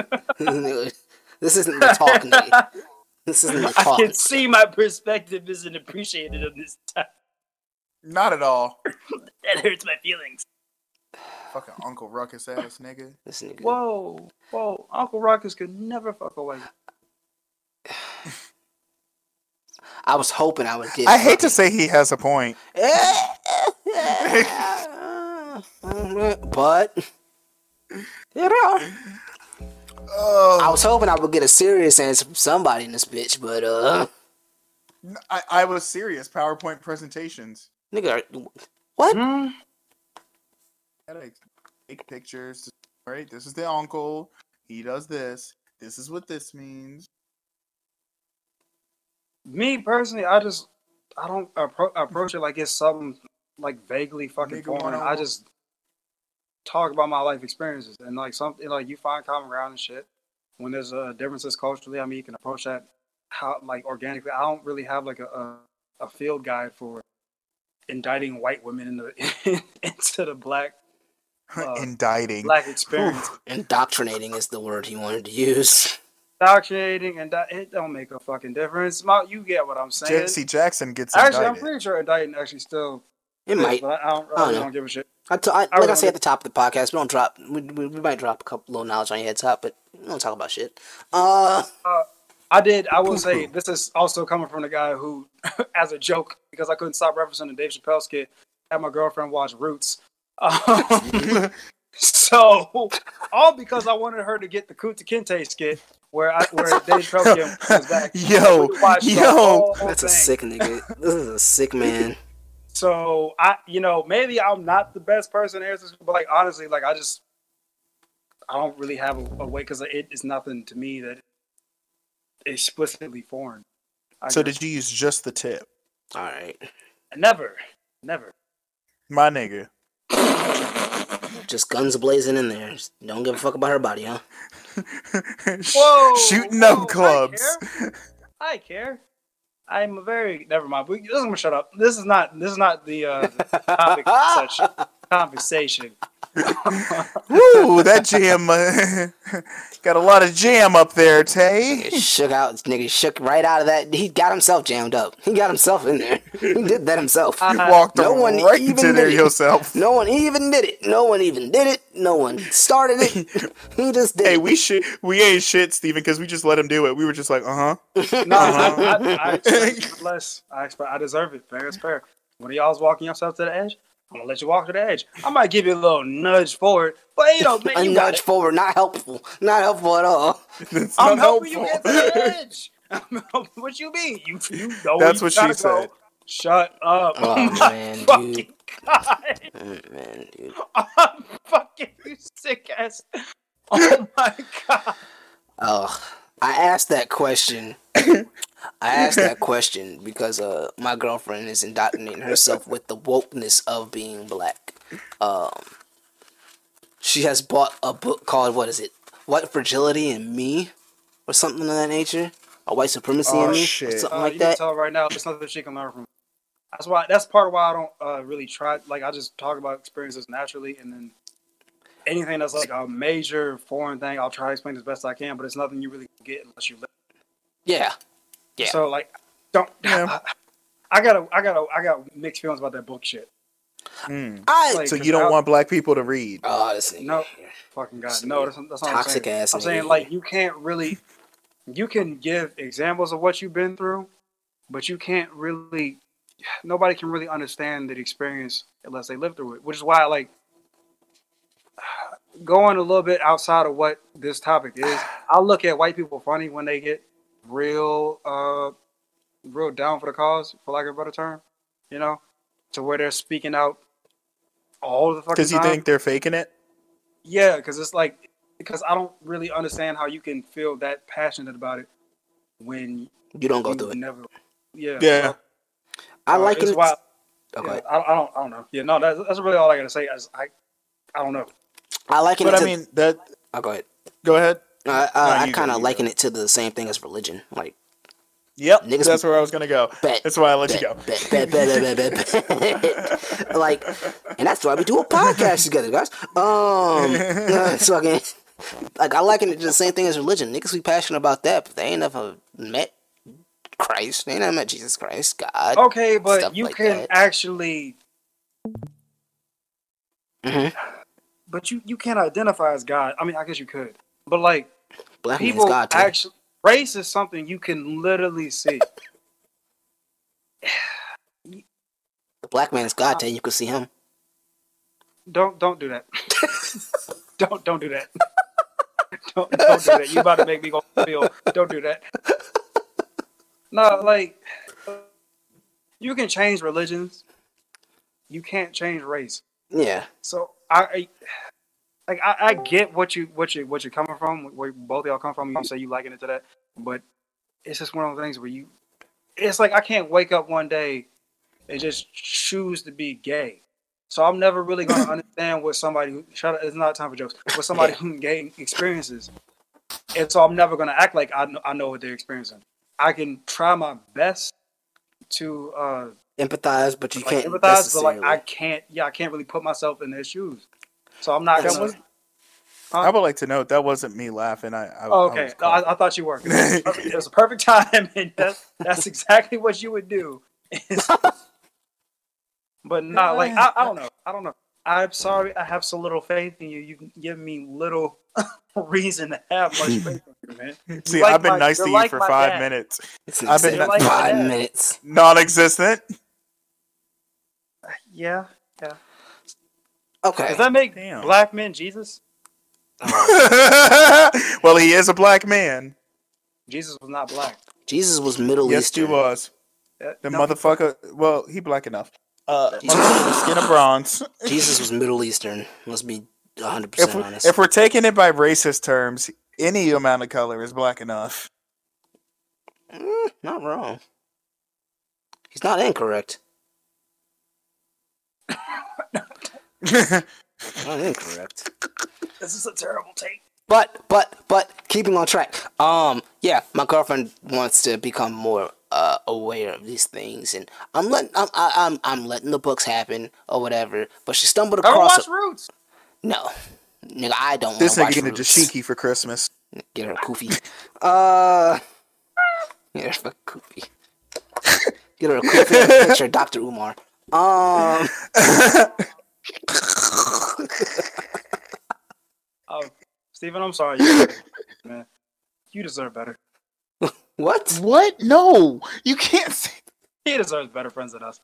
the talk, Nate. This isn't the talk. I talk. can see my perspective isn't appreciated on this time. Not at all. That hurts my feelings. Fucking Uncle Ruckus ass nigga. This nigga. Whoa, whoa. Uncle Ruckus could never fuck away. I was hoping I would get. I hate to say he has a point. but you know, Oh, I was hoping I would get a serious answer from somebody in this bitch. But uh, I, I was serious. PowerPoint presentations. nigga, what? Hmm? Take pictures. Right. This is the uncle. He does this. This is what this means. Me personally, I just I don't appro- approach it like it's something like vaguely fucking foreign. I just talk about my life experiences and like something like you find common ground and shit. When there's uh, differences culturally, I mean you can approach that how like organically. I don't really have like a a, a field guide for indicting white women in the into the black uh, Indicting. black experience. Indoctrinating is the word he wanted to use. Indoctrinating and di- it don't make a fucking difference. Ma- You get what I'm saying. Jesse Jackson gets Actually, I'm pretty sure indicting actually still It is, might. but I don't, I I don't really know. don't give a shit. I t- I, like really I say don't at the top of the podcast, we don't drop. We, we, we might drop a couple little knowledge on your head top, but we don't talk about shit. Uh, I did. I will say this is also coming from the guy who, as a joke, because I couldn't stop referencing the Dave Chappelle skit, had my girlfriend watch Roots. Um, so all because I wanted her to get the Kunta Kinte skit where I, where Dave Chappelle was back. Yo, We watched the yo. whole that's a sick nigga. This is a sick man. So I, you know, maybe I'm not the best person to answer, but like honestly, like I just, I don't really have a, a way because it is nothing to me that explicitly foreign. I So just- did you use just the tip? All right, never, never. My nigga. Just guns blazing in there. Just don't give a fuck about her body, huh? Whoa, Shooting whoa, up clubs. I care. I care. I'm a very never mind. We, I'm gonna shut up. This is not. This is not the, uh, the topic of such conversation. Woo, that jam uh, got a lot of jam up there, Tay. Nigga shook out. Nigga shook right out of that. He got himself jammed up. He got himself in there. He did that himself. You walked no one right even into there did it. yourself. No one even did it. No one even did it. No one started it. He just did Hey, it. we shit. We ain't shit, Steven, because we just let him do it. We were just like, uh huh. No, I, I, I expect less. I expect. I deserve it. Fair is fair. When y'all's walking yourself to the edge, I'm gonna let you walk to the edge. I might give you a little nudge forward, but you know, man, a you got nudge it. forward, not helpful. Not helpful at all. I'm helping you get to the edge. I'm helping- what you mean? You you know That's you what she gotta said. Go. Shut up. Oh my man, dude. fucking god. Mm, Man, dude. I'm fucking you sick ass. Oh my god. Oh, I asked that question. I asked that question because uh, my girlfriend is indoctrinating herself with the wokeness of being black. Um, she has bought a book called what is it? White fragility in me, or something of that nature, or white supremacy Oh, in me, or shit. something Uh, like you can tell right now, it's nothing she can learn from. That's why. That's part of why I don't uh, really try. Like I just talk about experiences naturally, and then anything that's like a major foreign thing, I'll try to explain as best I can. But it's nothing you really get unless you live. Yeah, yeah. So like, don't. Yeah. I gotta, I gotta, I got mixed feelings about that book shit. Mm. I Like, So 'cause you don't I- want black people to read? oh this nigga. No, fucking god, no. That's, that's not Toxic what I'm saying. ass I'm nigga. saying like you can't really, you can give examples of what you've been through, but you can't really. Nobody can really understand the experience unless they live through it. Which is why, like, going a little bit outside of what this topic is, I look at white people funny when they get real, uh, real down for the cause, for lack of a better term. You know, to where they're speaking out all the fucking Because you time. think they're faking it? Yeah, because it's like because I don't really understand how you can feel that passionate about it when You don't go through it. never. Yeah. Yeah. I Uh, like it. wild. Okay. Yeah, I, I don't. I don't know. Yeah, no, that's, that's really all I gotta say. Is I, I don't know. I liken But it I mean that. I'll go ahead. Go ahead. Uh, uh, No, I kind of you liken it to the same thing as religion. Like, Yep. Niggas that's be- where I was gonna go. bet. That's why I let bet, you go. Bet, bet, bet, bet, bet, bet. like, and that's why we do a podcast together, guys. Um, it's fucking, like, I liken it to the same thing as religion. Niggas be passionate about that, but they ain't never met Christ. They ain't never met Jesus Christ, God. Okay, but you like can that. actually, Mhm. But you you can't identify as God. I mean, I guess you could, but like Black people God, actually race is something you can literally see. The black man's God, Tay. You can see him. Don't don't do that. don't don't do that. don't don't do that. You about to make me go feel. Don't do that. No, like you can change religions. You can't change race. Yeah. So I, I like I, I get what you what you what you're coming from, where both of y'all come from. You say you liking it to that, but it's just one of those things where you, it's like I can't wake up one day and just choose to be gay. So I'm never really gonna understand what somebody who shut up. It's not time for jokes. What somebody who gay experiences, and so I'm never gonna act like I know, I know what they're experiencing. I can try my best to uh, Empathize, but you like can't empathize, but like. I can't. Yeah, I can't really put myself in their shoes. So I'm not That gonna. was- I would like to note that wasn't me laughing. I, I Oh, okay, was no, I, I thought you were. It was, it was a perfect time, and that's, that's exactly what you would do. but not like I, I don't know. I don't know. I'm sorry. I have so little faith in you. You give me little reason to have much faith in you, man. You See, like I've been my- nice to you like for five dad. minutes. It's I've been like five minutes. non-existent. Yeah, yeah. Okay. Does that make Damn. black men Jesus? well, he is a black man. Jesus was not black. Jesus was Middle Yes, Eastern. he was. Uh, The no, motherfucker. Well, he black enough. Uh, motherfucker skin of bronze. Jesus was Middle Eastern. Let's be 100% honest. if we're taking it by racist terms, any amount of color is black enough. Mm, not wrong. He's not incorrect. Not incorrect. This is a terrible take. But but but keeping on track. Um yeah, my girlfriend wants to become more uh aware of these things and I'm letting I'm I, I'm I'm letting the books happen or whatever. But she stumbled Go across watch a- Roots. No. Nigga, I don't This want nigga to getting a watch dashiki for Christmas. Get her a kufi. Uh Get her a kufi. Get her a kufi and a picture Dr. Umar. Um Oh, Steven, I'm sorry. You, man, you deserve better. What? What? No, you can't say. He deserves better friends than us.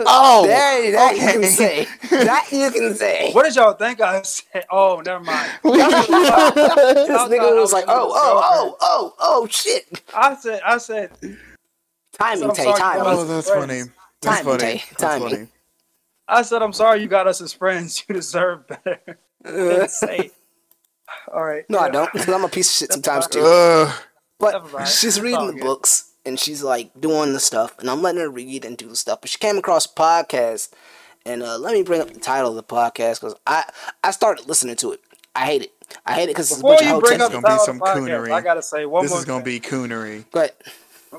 Oh, That, that you can say. That you can say. What did y'all think I said? Oh, never mind. this nigga was like, oh, oh, oh, oh, oh, shit. I said, I said, Timing, Tay, timing. Oh, that's Friends. funny. That's Timing, funny. Tay, That's timing. funny. I said, I'm sorry you got us as friends. You deserve better. Didn't. All right. No, I don't, because I'm a piece of shit sometimes too. Ugh. But she's reading the good. books and she's like doing the stuff, and I'm letting her read and do the stuff. But she came across a podcast, and uh, let me bring up the title of the podcast because I I started listening to it. I hate it. I hate it because it's a Before bunch of you bring hotels. up the gonna be some podcast, coonery. I gotta say one This more is gonna be coonery. But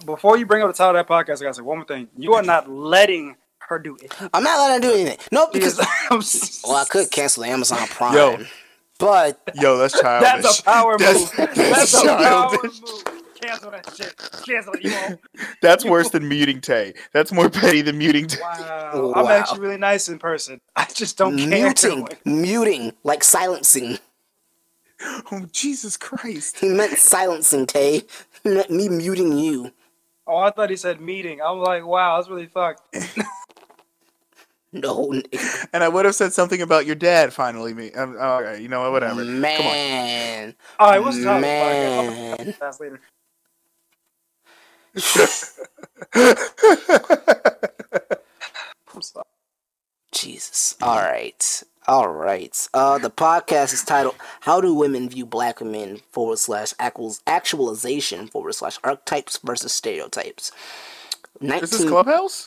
Before you bring up the title of that podcast, I gotta say one more thing. You are not letting her do it. I'm not letting her do anything. No, because I'm well, I could cancel Amazon Prime, Yo. but Yo, that's childish. That's a power That's- move. That's a power childish. move. Cancel that shit. Cancel it. You won't. That's worse than muting Tay. That's more petty than muting Tay. Wow. I'm actually really nice in person. I just don't care. muting, muting, like silencing. Oh Jesus Christ! He meant silencing, Tay. He meant me muting you. Oh, I thought he said meeting. I'm like, wow, that's really fucked. No, nigga. And I would have said something about your dad finally. Me, um, all right, you know what? Whatever. man, All right, what's the topic? Man. Podcast? That's later. I'm sorry. Jesus. All right. All right. Uh, the podcast is titled "How Do Women View Black Men?" forward slash actualization forward slash archetypes versus stereotypes. Is this Clubhouse?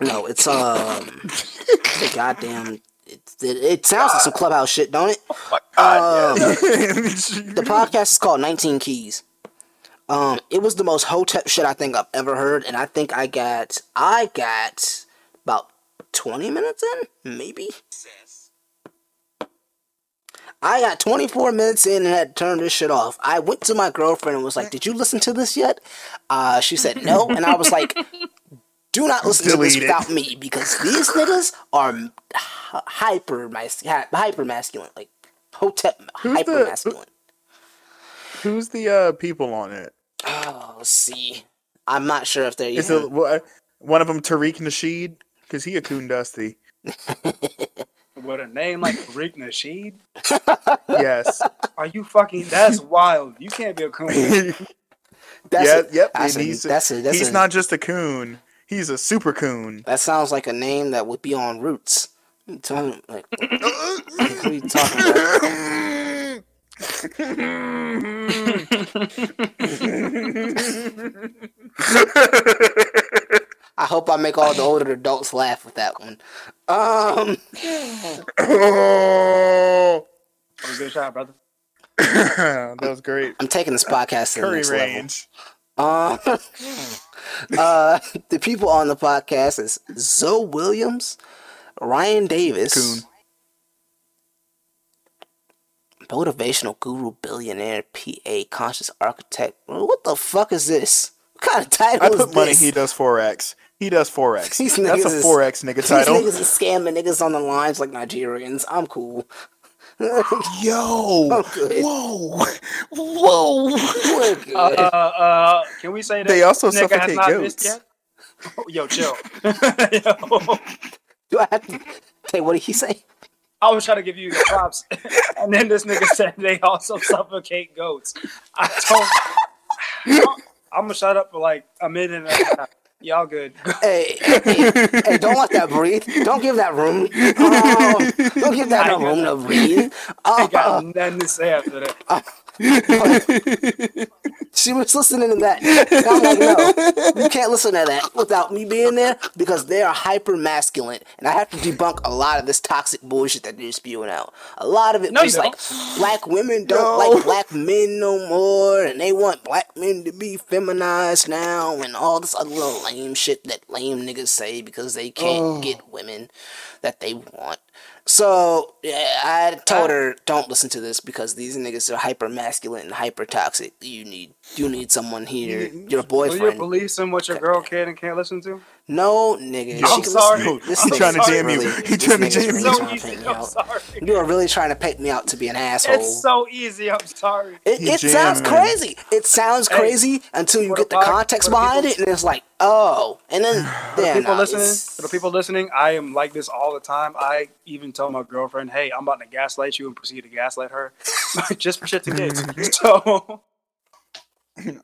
No, it's um the goddamn. It, it, it sounds like some clubhouse shit, don't it? Um, the podcast is called 19 Keys. Um, it was the most hotep shit I think I've ever heard, and I think I got I got about 20 minutes in, maybe. I got 24 minutes in and had to turn this shit off. I went to my girlfriend and was like, "Did you listen to this yet?" Uh, she said no, and I was like, "Do not listen to this Delete it. without me because these niggas are hy- hyper mas- hyper masculine, like hotep Who's hyper masculine." Who's the uh, people on it? Oh, see. I'm not sure if they're Is it one of them Tariq Nasheed? Because he a coon dusty. With a name like Rick Nasheed? Yes. Are you fucking? That's wild. You can't be a coon. That's yeah, a- yep. that's and a- he's that's a- that's he's a- not just a coon. He's a super coon. That sounds like a name that would be on Roots. You talking like? what are you talking about? I hope I make all the older adults laugh with that one. Um, oh, good shot, brother. that was great. I'm taking this podcast to the next range. level. Um, uh, the people on the podcast is Zoe Williams, Ryan Davis, Coon. motivational guru, billionaire, PA, conscious architect. What the fuck is this? What kind of title I is put money. He does forex. He does forex. These That's a forex nigga title. These niggas is scamming niggas on the lines like Nigerians. I'm cool. Yo, I'm good. whoa, whoa. We're good. Uh, uh, can we say that They also this nigga suffocate not goats. yet? Oh, yo, chill. yo, Do I have to say what did he say? I was trying to give you the props, and then this nigga said they also suffocate goats. I told. I'm gonna shut up for like a minute and a half. Y'all good? Hey, hey, hey, don't let that breathe. Don't give that room. Oh, don't give that no room to breathe. I Oh, got nothing to say after that. she was listening to that. And I'm like, no, you can't listen to that without me being there because they are hyper masculine, and I have to debunk a lot of this toxic bullshit that they're spewing out. A lot of it No, you was like black women don't like black men no more, and they want black men to be feminized now, and all this other little lame shit that lame niggas say because they can't oh. get women that they want. So yeah, I told her don't listen to this because these niggas are hyper masculine and hyper toxic. You need you need someone here, your Will you boyfriend. police in what your girl can and can't listen to? No, nigga. I'm she sorry. listen- This I'm trying to sorry. jam you. really- He trying to jam really you. So easy. me I'm out. sorry. You are really trying to paint me out to be an asshole. It's so easy. I'm sorry. It, it sounds jamming. crazy. It sounds Hey, crazy until you get the the context for behind people- it, and it's like, oh, and then For the yeah, people nah, listening, for the people listening, I am like this all the time. I even told my girlfriend, "Hey, I'm about to gaslight you," and proceed to gaslight her, just for shits and gigs. So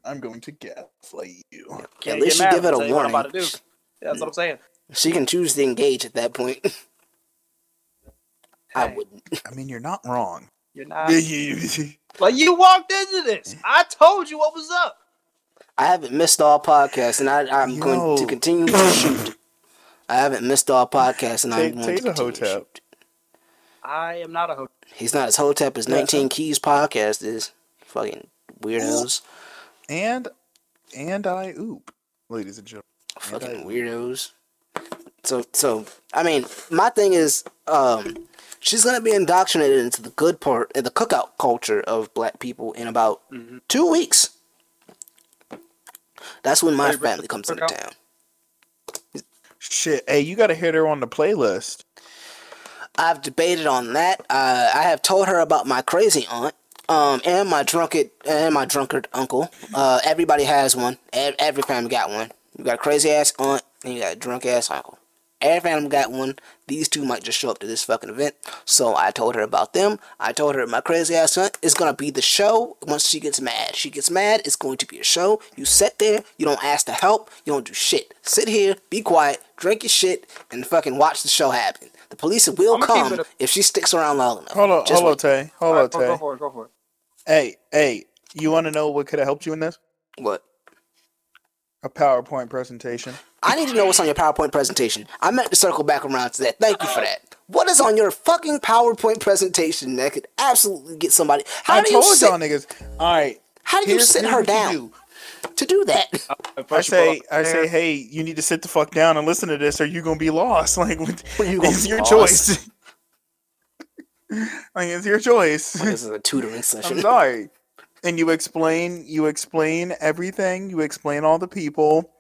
I'm going to gaslight you. can't At least you mad give it when I a what I'm warning. About to do. That's what I'm saying. She can choose to engage at that point. I wouldn't. I mean, you're not wrong. You're not Yeah, like you walked into this. I told you what was up. I haven't missed all podcasts, and I, I'm going to continue to shoot. I haven't missed all podcasts, and Tay- I'm going Tay's to a continue to shoot. I am not a host. He's not as hotep as 19 Keys podcast is. Fucking weirdos. and and I oop, ladies and gentlemen. Fucking weirdos. So, so I mean, my thing is, um, she's gonna be indoctrinated into the good part, uh, the cookout culture of black people in about two weeks. That's when my Hey, family comes into cookout? town. Shit, hey, you got to hit her on the playlist. I've debated on that. Uh, I have told her about my crazy aunt, um, and my drunkard and my drunkard uncle. Uh, everybody has one. Every family got one. You got a crazy ass aunt, and you got a drunk ass uncle. Air Phantom got one. These two might just show up to this fucking event. So I told her about them. I told her my crazy ass aunt is gonna be the show once she gets mad. She gets mad, it's going to be a show. You sit there, you don't ask to help, you don't do shit. Sit here, be quiet, drink your shit, and fucking watch the show happen. The police will come a- if she sticks around long enough. Hold on, Just hold on. Tay. Hold on, Alright, go, Tay. go for it. Go for it. Hey, hey, you want to know what could have helped you in this? What? A PowerPoint presentation. I need to know what's on your PowerPoint presentation. I meant to circle back around to that. Thank you for that. What is on your fucking PowerPoint presentation that could absolutely get somebody? How I do you told sit, y'all niggas. All right. How do you sit her down do. to do that? I say, I say, hey, you need to sit the fuck down and listen to this, or you're gonna be lost. Like, what- You it's your lost. choice. like, it's your choice. This is a tutoring I'm session. sorry. And you explain, you explain everything. You explain all the people,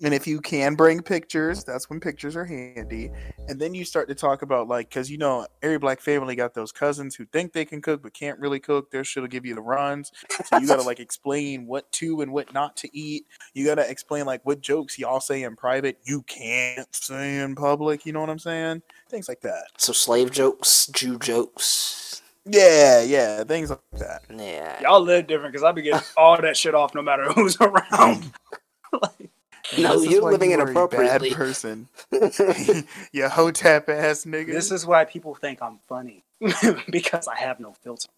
and if you can bring pictures, that's when pictures are handy. And then you start to talk about like, because you know, every black family got those cousins who think they can cook but can't really cook. Sure to give you the runs. So you gotta like explain what to and what not to eat. You gotta explain like what jokes y'all say in private you can't say in public. You know what I'm saying? Things like that. So slave jokes, Jew jokes. Yeah, yeah, things like that. Yeah. Y'all live different because I be getting all that shit off no matter who's around. No, you're living you a inappropriately. Bad person. you hotep ass nigga. This is why people think I'm funny because I have no filter.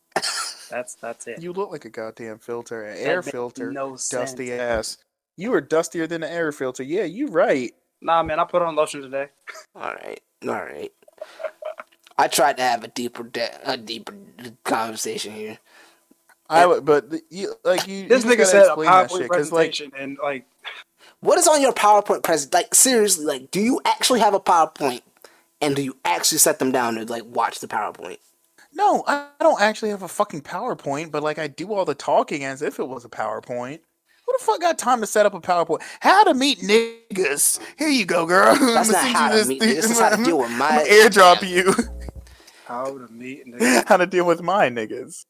That's that's it. You look like a goddamn filter, an That air filter, no dusty sense. ass. You are dustier than an air filter. Yeah, you right. Nah, man, I put on lotion today. All right, all right. I tried to have a deeper, de- a deeper conversation here. I would, but the- you like you. This you nigga just said a explain that PowerPoint like presentation and like What is on your PowerPoint present? Like seriously, like do you actually have a PowerPoint, and do you actually set them down to like watch the PowerPoint? no, I I don't actually have a fucking PowerPoint, but like I do all the talking as if it was a PowerPoint. Who the fuck got time to set up a PowerPoint? How to meet niggas? Here you go, girl. That's I'ma not how to meet thing. niggas. This is how to deal with my- I'ma airdrop you how to meet niggas. how to deal with my niggas.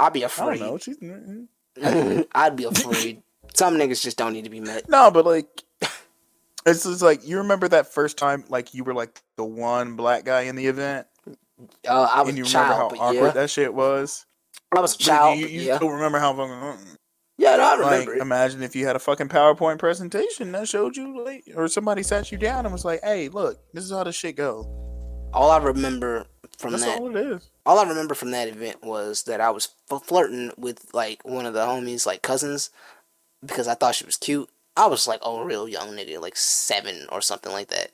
I'd be I don't afraid. know. She's, mm, I'd be afraid. Some niggas just don't need to be met. No, but like, it's just like you remember that first time, like you were like the one black guy in the event, Uh, I was and you a remember how awkward yeah, that shit was. I was a But child. You, but you yeah, still remember how fucking. Yeah, no, I Like, remember. it. imagine if you had a fucking PowerPoint presentation that showed you, like, or somebody sat you down and was like, "Hey, look, this is how this shit go." All I remember from That's that all it is. all I remember from that event was that I was f- flirting with like one of the homies, like cousins, because I thought she was cute. I was like a real young nigga, like seven or something like that.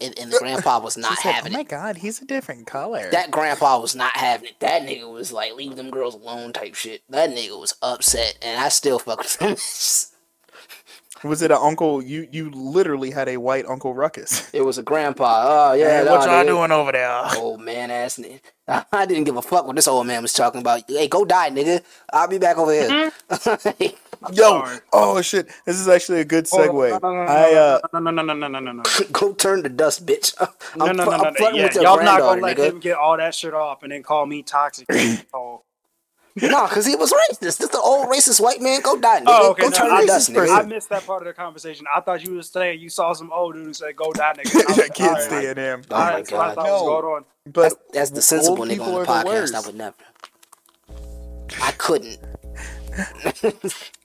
And, and the uh, grandpa was not She said, oh having "Oh my it. god, he's a different color." That grandpa was not having it. That nigga was like, leave them girls alone type shit. That nigga was upset, and I still fuck with him. was it an uncle? You you literally had a white Uncle Ruckus. it was a grandpa. Oh yeah, Hey, what y'all doing over there? Old man ass nigga. I didn't give a fuck what this old man was talking about. Hey, go die, nigga. I'll be back over here. Mm-hmm. Yo, sorry. oh shit, this is actually a good Hold on, segue. No, no, no, I uh. no, no, no, no, no, no, no, no. go turn the dust, bitch. I'm, No, no, no, no, I'm no. Yeah, y'all not gonna let nigga. him get all that shit off and then call me toxic. oh. No, because he was racist. This the old racist white man. Go die, nigga. Oh, okay. Go no, turn I, to dust, nigga. I missed that part of the conversation. I thought you were saying you saw some old dude who said "Go die, nigga." I was I like, can't all right, stand him. Oh all my right, that's what I God. thought No. was going on. But That's, that's the sensible nigga on the are the podcast. I would never. I couldn't.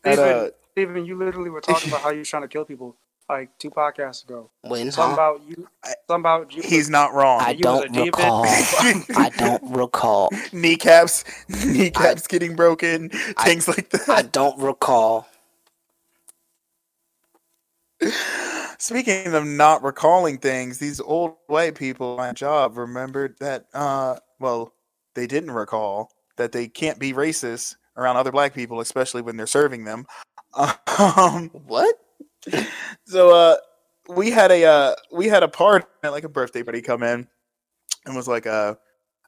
At, Steven, uh, Steven, you literally were talking about how you was trying to kill people like two podcasts ago. When? Something Huh? about you. Something about you. he's not wrong. I you don't recall. I don't recall. kneecaps, kneecaps getting broken, things like that. I don't recall. Speaking of not recalling things, these old white people on my job remembered that. Uh, well, they didn't recall that they can't be racist around other black people, especially when they're serving them. Um, What? so uh, we had a uh, we had a party, like a birthday party, come in, and was like a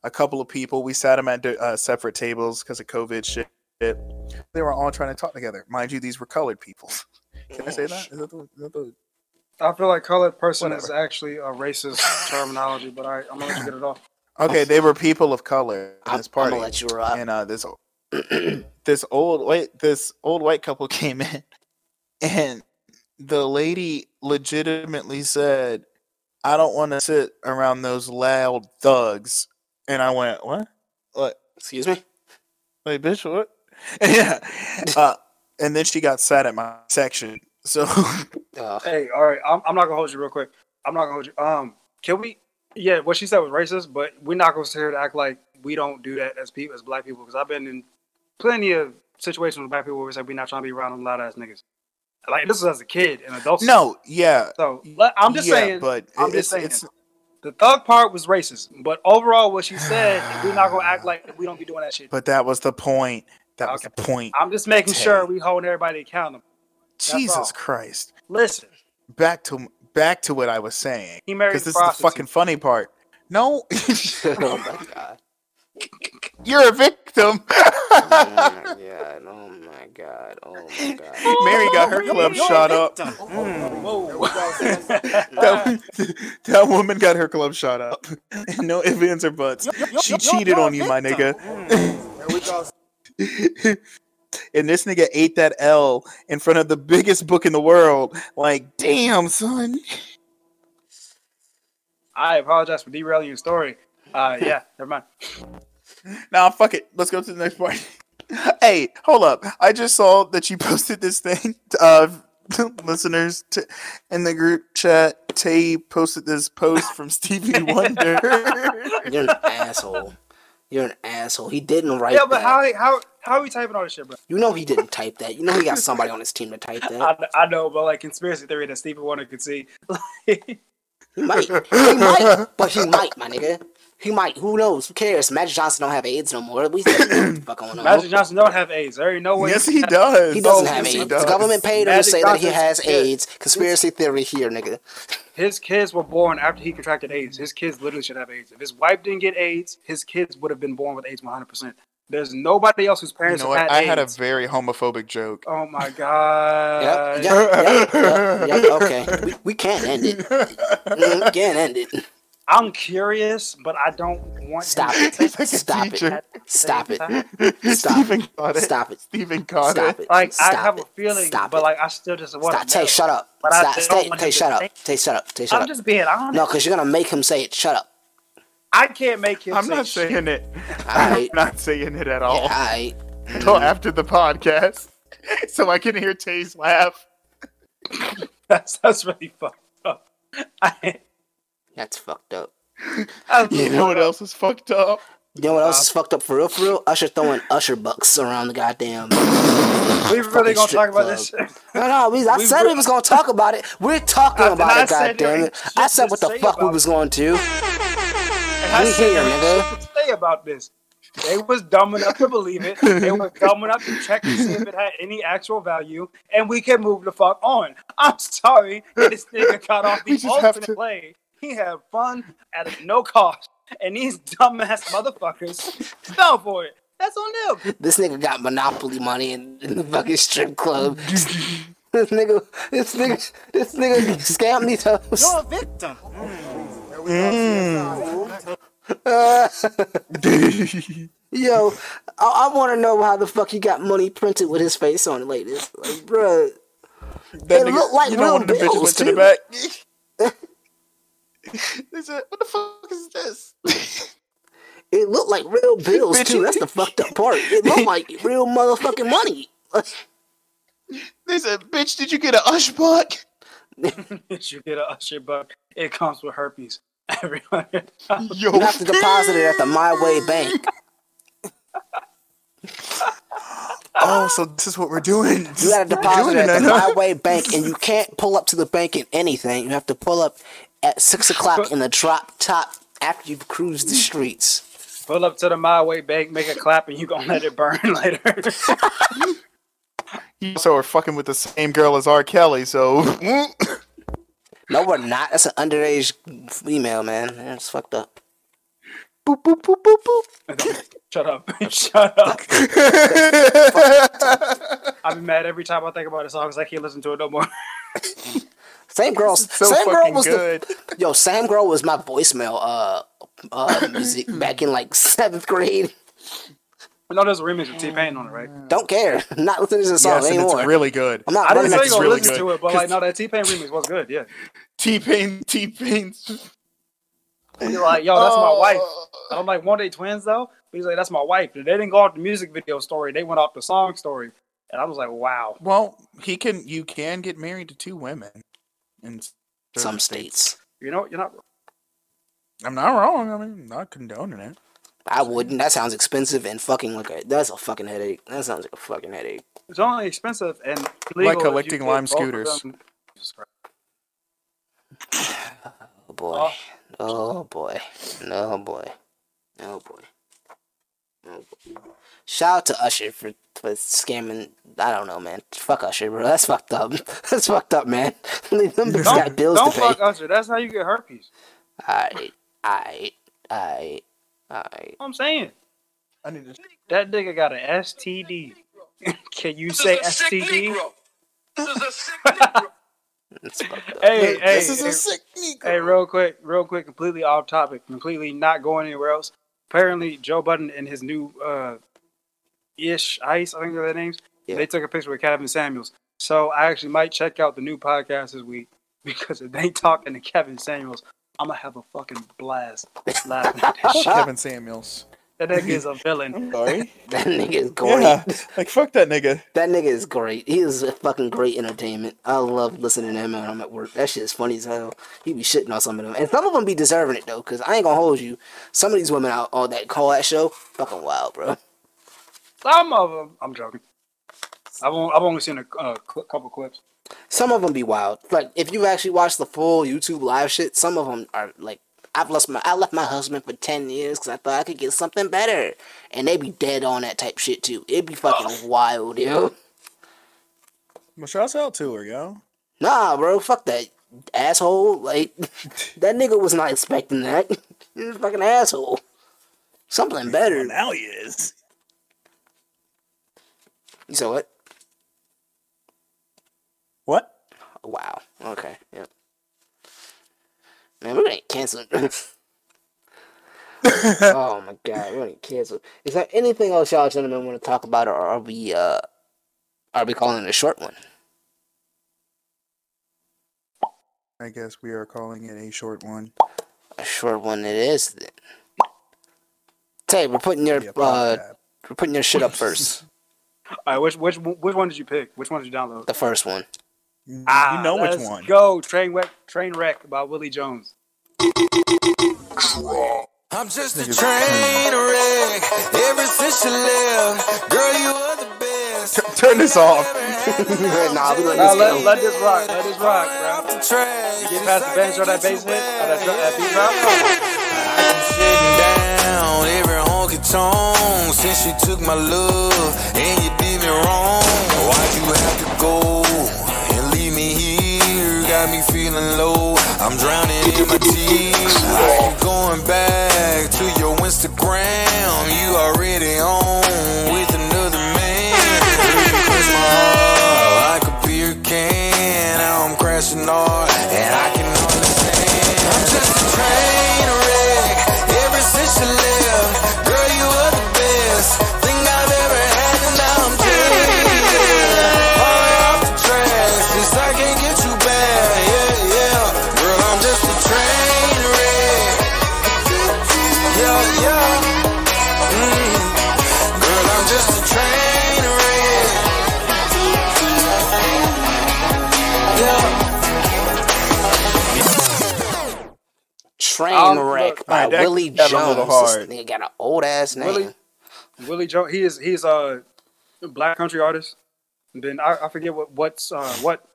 a couple of people. We sat them at uh, separate tables because of COVID shit. They were all trying to talk together. Mind you, these were colored people. Can I say that? Is that the, is that the I feel like colored person is actually a racist terminology, but I, I'm gonna let you get it off. Okay, they were people of color in I'm, this I'm party, gonna let you rock. and uh, this this old white this old white couple came in, and the lady legitimately said, "I don't want to sit around those loud thugs," and I went, "What? What? Excuse me. Wait, bitch, what?" yeah, uh, and then she got sad at my section. So Uh, Hey, all right. I'm, I'm not gonna hold you real quick. I'm not gonna hold you. Um, can we? Yeah, what she said was racist, but we're not gonna sit here to act like we don't do that as people, as black people. Because I've been in plenty of situations with black people where we say we're not trying to be around them loud ass niggas. Like this was as a kid and adults. no, yeah, So I'm just yeah, saying. but I'm it's, just saying. it's the thug part was racist, but overall, what she said, we're not gonna act like we don't be doing that shit. but that was the point. That was the point. I'm just making Tay. sure we hold everybody accountable. Jesus all. Christ. Listen, Back to back to what I was saying. he married Because this is the fucking funny part. No, oh my god. You're a victim. Oh my god. Oh my god. Oh my god. Mary got her club shot up. Mm. Oh, whoa. That, that woman got her club shot up. no ifs, ands, or buts. She cheated on you, my nigga. Mm. and this nigga ate that L in front of the biggest book in the world. Like, damn, son. I apologize for derailing your story. Uh, yeah, never mind. Nah, fuck it. Let's go to the next part. hey, hold up. I just saw that you posted this thing. Uh, listeners t- in the group chat, Tay posted this post from Stevie Wonder. You're an asshole. You're an asshole. He didn't write Yeah, but that. how how how are we typing all this shit, bro? You know he didn't type that. You know he got somebody on his team to type that. I, I know, but like conspiracy theory that Stevie Wonder could see. He might. He might. But he might, my nigga. He might. Who knows? Who cares? Magic Johnson don't have AIDS no more. We what the fuck going on? Magic Johnson don't have AIDS. There ain't no way. yes, he does. He doesn't Oh, have yes, AIDS. does. The government paid him to Magic say that he has kid. AIDS. Conspiracy theory here, nigga. His kids were born after he contracted AIDS. His kids literally should have AIDS. If his wife didn't get AIDS, his kids would have been born with AIDS 100%. There's nobody else whose You parents know have what? had I had a very homophobic joke. Oh my god. Yep. Yep. Yep. Yep. yep. Okay. We, we can't end it. We can't end it. I'm curious, but I don't want Stop him it. to like a Stop it. Stop it. Stop Stephen it. Stop it. Stephen caught Stop it. it. Like Stop I have it. a feeling, Stop but like I still just want Stop. to Tay, shut up. But I Stop. don't Tay, shut up. think- Tay, shut up. Tay, shut I'm up. just being honest. No, because you're gonna make him say it. Shut up. I can't make him. I'm say not shit. saying it. I'm not saying it at Yeah, all alright. until after the podcast, so I can hear Tay's laugh. That's that's really fucked up. I, That's fucked up. that's You know what else is fucked up? You know what else is uh, fucked up for real? For real? Usher throwing Usher bucks around the goddamn. We really fucking gonna strip talk about club. this? shit? No, no, we, I We said re- we was gonna talk about it. We're talking I- about I it, said there goddamn ain't it. shit I said to what the say fuck we about was it. going to. And I We said here, nigga. to say about this. They was dumb enough to believe it. They were dumb enough to check to see if it had any actual value, and we can move the fuck on. I'm sorry that this nigga got off the ultimate to- play. He had fun at no cost, and these dumbass motherfuckers fell for it. That's on them. This nigga got monopoly money in, in the fucking strip club. this nigga, this nigga, this nigga scammed these hoes. You're a victim. Mm. Yo, I, I want to know how the fuck he got money printed with his face on it like this. Like, bruh. That It looked like you know, real one the bitches bills, went to the back. they said, "What the fuck is this?" It looked like real bills too. That's the fucked up part. It looked like real motherfucking money. They said, "Bitch, did you get a ush buck?" If you get a Usher buck, it comes with herpes. Everyone. Yo, You have to deposit it at the My Way Bank. oh, so this is what we're doing. You gotta deposit it at the? My Way Bank, and you can't pull up to the bank in anything. You have to pull up at six o'clock in the drop top after you've cruised the streets. Pull up to the My Way Bank, make a clap, and you gonna let it burn later. You also are fucking with the same girl as R. Kelly, so No, we're not. That's an underage female, man. That's fucked up. boop boop boop boop boop. Shut up. Shut up. I'm mad every time I think about this song because I can't listen to it no more. Same girl. so same girl was good. the yo. Same girl was my voicemail. Uh, uh, music back in like seventh grade. I know there's a remix with T Pain on it, right? Don't care. Not listening to the song Yes, and anymore. it's really good. I'm not I didn't running say it. go really listen good. to it, but like, no, that T Pain remix was good. Yeah, T Pain, T Pain's. he's like, yo, that's my wife. Oh. And I'm like, one day twins though. But he's like, that's my wife. They didn't go off the music video story. They went off the song story, and I was like, wow. Well, he can. You can get married to two women in certain Some states. You know, you're not. I'm not wrong. I mean, I'm not condoning it. I wouldn't. That sounds expensive and fucking like a. That's a fucking headache. That sounds like a fucking headache. It's only expensive and illegal Like if you collecting lime scooters. them. Jesus Christ. Oh boy. Oh. oh boy. Oh boy. Oh boy. Oh boy. Shout out to Usher for, for scamming. I don't know, man. Fuck Usher, bro. That's fucked up. That's fucked up, man. Them bitches got Don't, bills don't to pay. fuck Usher. That's how you get herpes. Alright. Alright. Alright. Alright. I'm saying I need to. that nigga got an STD. Can you say STD? That's fucked up. Hey, hey, this is hey, a sick Negro. Hey, real quick, real quick, completely off topic, completely not going anywhere else. Apparently, Joe Budden and his new uh, Ish Ice, I think they're their names. Yeah. They took a picture with Kevin Samuels. So I actually might check out the new podcast this week because if they talking to Kevin Samuels, I'm gonna have a fucking blast laughing at that shit. Kevin Samuels. That nigga is a villain. I'm sorry. That nigga is great. yeah, like fuck that nigga. That nigga is great. He is a fucking great entertainment. I love listening to him when I'm at work. That shit is funny as hell. He be shitting on some of them. And some of them be deserving it though, because I ain't gonna hold you. Some of these women out on that call that show, fucking wild, bro. Some of them, I'm joking. I've only, I've only seen a uh, couple clips. Some of them be wild. Like if you've actually watch the full YouTube live shit, some of them are like, I've lost my, I left my husband for ten years because I thought I could get something better, and they be dead on that type shit too. It'd be fucking wild, yo. Well, shouts out to her, yo. Nah, bro, fuck that asshole. Like that nigga was not expecting that. He's a fucking asshole. Something better. now he is. You saw what? What? Wow. Okay. Yep. Man, we're gonna get canceled. oh my god, we're gonna get canceled. Is there anything else y'all gentlemen want to talk about, or are we uh are we calling it a short one? I guess we are calling it a short one. A short one it is then. Tay, we're putting your uh we're putting your shit up first. All right, which which which one did you pick? Which one did you download? The first one. You Ah, know which one. Go train wreck, train wreck by Willie Jones. I'm just a train wreck. Ever since you left, girl, you are the best. T- turn this off. nah, we let Nah, this let, let this rock. Let this rock, Off bro. the track. You get past the bench or that bass hit or that, dr- that beat drop. Down every honky tonk since you took my love and you did me wrong. Why'd you have to go Got me feeling low. I'm drowning in my tears. Are you going back to your Instagram? You already on with another man. Push my heart like a beer can. Now I'm crashing hard and I can understand. I'm just a train wreck. Ever since you left, girl, you were the best thing I've ever had, and now I'm dead. Off the track I can't get Train wreck look, by that Willie Jones. a little This hard. nigga got an old ass name. Willie, Willie Jones. He is he's a black country artist. And then I, I forget what what's uh, what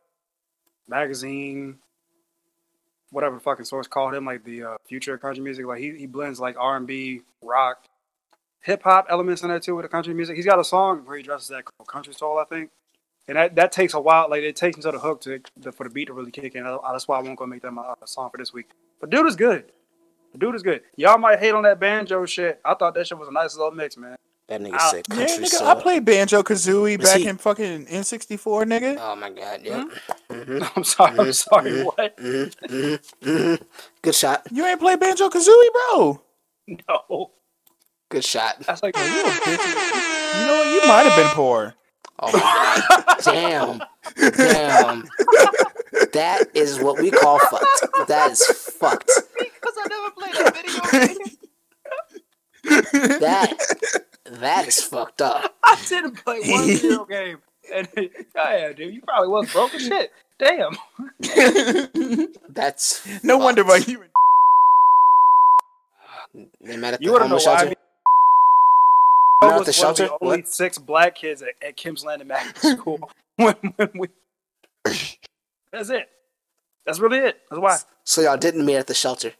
magazine, whatever the fucking source called him, like the uh, future of country music. Like he, he blends like R and B, rock, hip hop elements in there too with the country music. He's got a song where he dresses that Country Soul, I think. And that, that takes a while. Like it takes until the hook to the, for the beat to really kick in. I- That's why I won't go make that my uh, song for this week. But dude is good. The dude is good. Y'all might hate on that banjo shit. I thought that shit was a nice little mix, man. That nigga Ah, said Yeah, country nigga, soul. I played Banjo Kazooie back he- in fucking N64, nigga. Oh my god, yep. Hmm? I'm sorry. I'm sorry. What? Mm-hmm. Good shot. You ain't played Banjo Kazooie, bro. No. Good shot. That's like You a bitch. You know what? You might have been poor. Oh my god. Damn. Damn. That is what we call fucked. That is fucked. because I never played a video game. That that is fucked up. I didn't play one video game. And yeah, dude, you probably was broke as shit. Damn. That's No wonder why you. they met at You the want to know homeless why? shelter. I Not was the one of shelter? the only What? six black kids at, at Kim's Landing Magnet School. when, when we, that's it. That's really it. That's why. So y'all didn't meet at the shelter.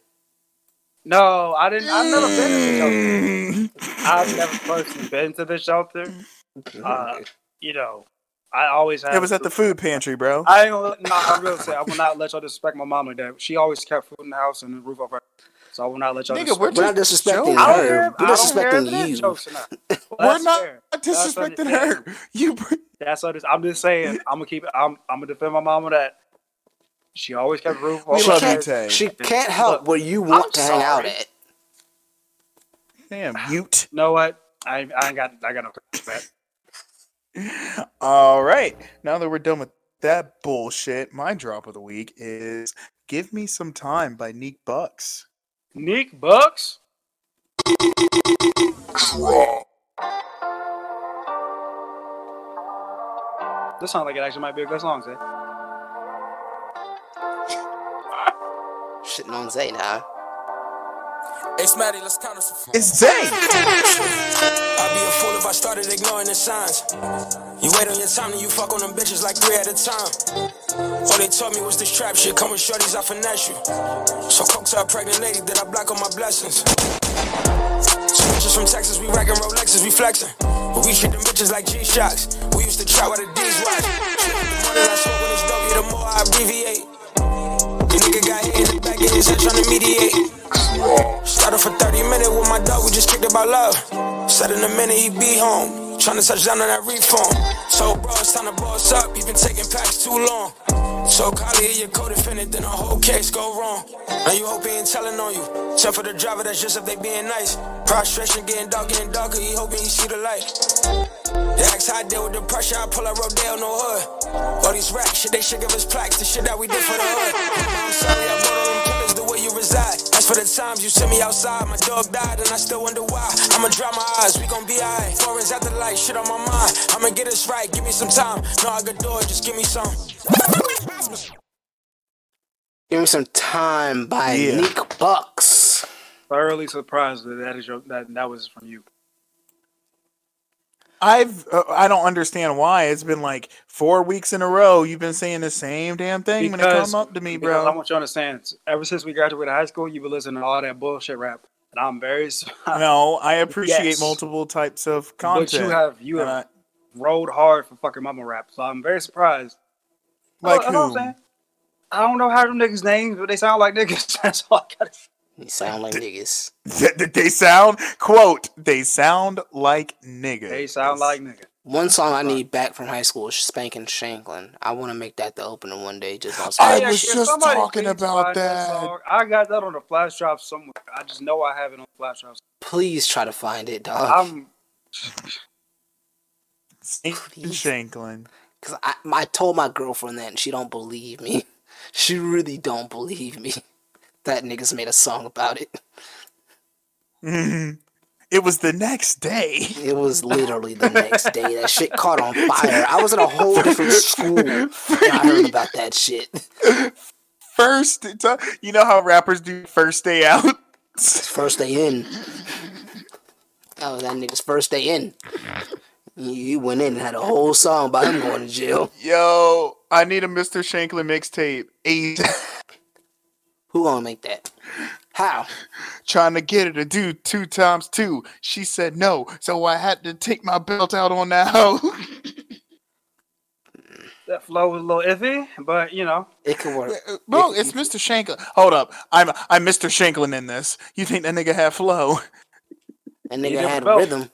No, I didn't. I've never been to the shelter. I've never personally been to the shelter. Uh, you know, I always have. It was at the food pantry, bro. I ain't gonna. let- No, I will say I will not let y'all disrespect my mom like that. She always kept food in the house and the roof over. So I will not let y'all. Nigga, we're disrespect We're not disrespecting joking. I don't her. care. We're I don't care if disrespecting is you. jokes or not. Well, We're not fair. Disrespecting understandable. her. You. That's what it is. I'm just saying. I'm gonna keep it. I'm. I'm gonna defend my mom with that. She always kept the roof We over. love you. Tay. She can't help Look, where you want I'm to hang out sorry. at. Damn, mute. You know what? I. I got. I got no. That. All right. Now that we're done with that bullshit, my drop of the week is "Give Me Some Time" by Neek Bucks. Nick Bucks. This sounds like it actually might be a good song, Zay. Shitting on Zay now. Hey, Smatty, let's count us some It's Zay. I'd be a fool if I started ignoring the signs. You wait on your time and you fuck on them bitches like three at a time. All they told me was this trap shit, come with shorties, I finesse you. So coke to a pregnant lady, did I block all my blessings? Some bitches from Texas, we racking Rolexes, we flexing. But we treat them bitches like G-Shocks. We used to try while the D's watch. The more that I smoke when it's dope, the more I abbreviate. Head trying to mediate. Started for 30 minutes with my dog, we just kicked about love. Said in a minute he be home. Tryna touch down on that reform. So, bro, it's time to boss up. You been taking packs too long. So, Kylie, your co-defendant, then the whole case go wrong. Now you hope he ain't telling on you. Except for the driver, that's just if they being nice. Prostration getting dark, getting darker. He hoping he see the light. They ask how I deal with the pressure. I pull up Rodale, no hood. All these racks, shit, they should give us plaques. The shit that we did for the hood. I'm sorry, I brought them killers the way you reside. As for the times you sent me outside, my dog died and I still wonder why. I'ma dry my eyes, we gon' be alright. Foreigns at the light, shit on my mind. I'ma get this right, give me some time. No, I could do it, just give me some. Give me some time by Yeah. Neek Bucks. Thoroughly surprised that that is your that that was from you. I've uh, I don't understand why it's been like four weeks in a row. You've been saying the same damn thing when it Because- come up to me, Because I want you to understand. Ever since we graduated high school, you've been listening to all that bullshit rap, and I'm very. No, I appreciate Yes. multiple types of But content. you have you have Uh, rode hard for fucking mumble rap, so I'm very surprised. like you know what I'm who? I don't know how them niggas names, but they sound like niggas. That's all I gotta say. You sound like niggas. Th- they sound quote. They sound like niggas. They sound like niggas. One song I need back from high school is Spankin' Shanklin. I want to make that the opener one day. Just on I was can just talking about find that. song? I got that on the flash drive somewhere. I just know I have it on flash drive. Please try to find it, dog. I'm Saint Shanklin. Cause I, I told my girlfriend that and she don't believe me. She really don't believe me. That niggas made a song about it. Mhm. It was the next day. It was literally the next day. That shit caught on fire. I was in a whole different school and I heard about that shit. First, you know how rappers do first day out. First day in. That was that nigga's first day in. He he went in and had a whole song about him going to jail. Yo, I need a Mr. Shanklin mixtape. Eight. Who gonna make that? How? Trying to get her to do two times two. She said no, so I had to take my belt out on that hoe. that flow was a little iffy, but you know, It could work. Uh, uh, bro, it's Mr. Shanklin. Hold up, I'm I'm Mr. Shanklin in this. You think that nigga had flow? That nigga had felt- rhythm.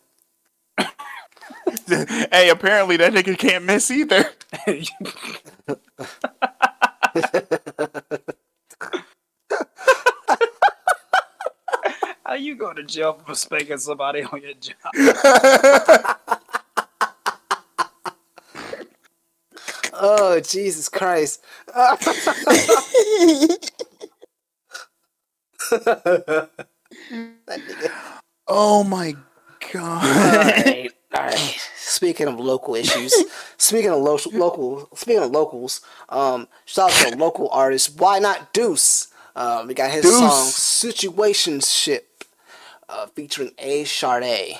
hey, apparently that nigga can't miss either. How you go to jail for spanking somebody on your job? Oh Jesus Christ! oh my god. Alright, alright. Speaking of local issues, speaking of lo- local, speaking of locals, um, shout out to a local artist. Why not Deuce? Um, we got his Deuce. song "Situationship," uh, featuring A. Chardae.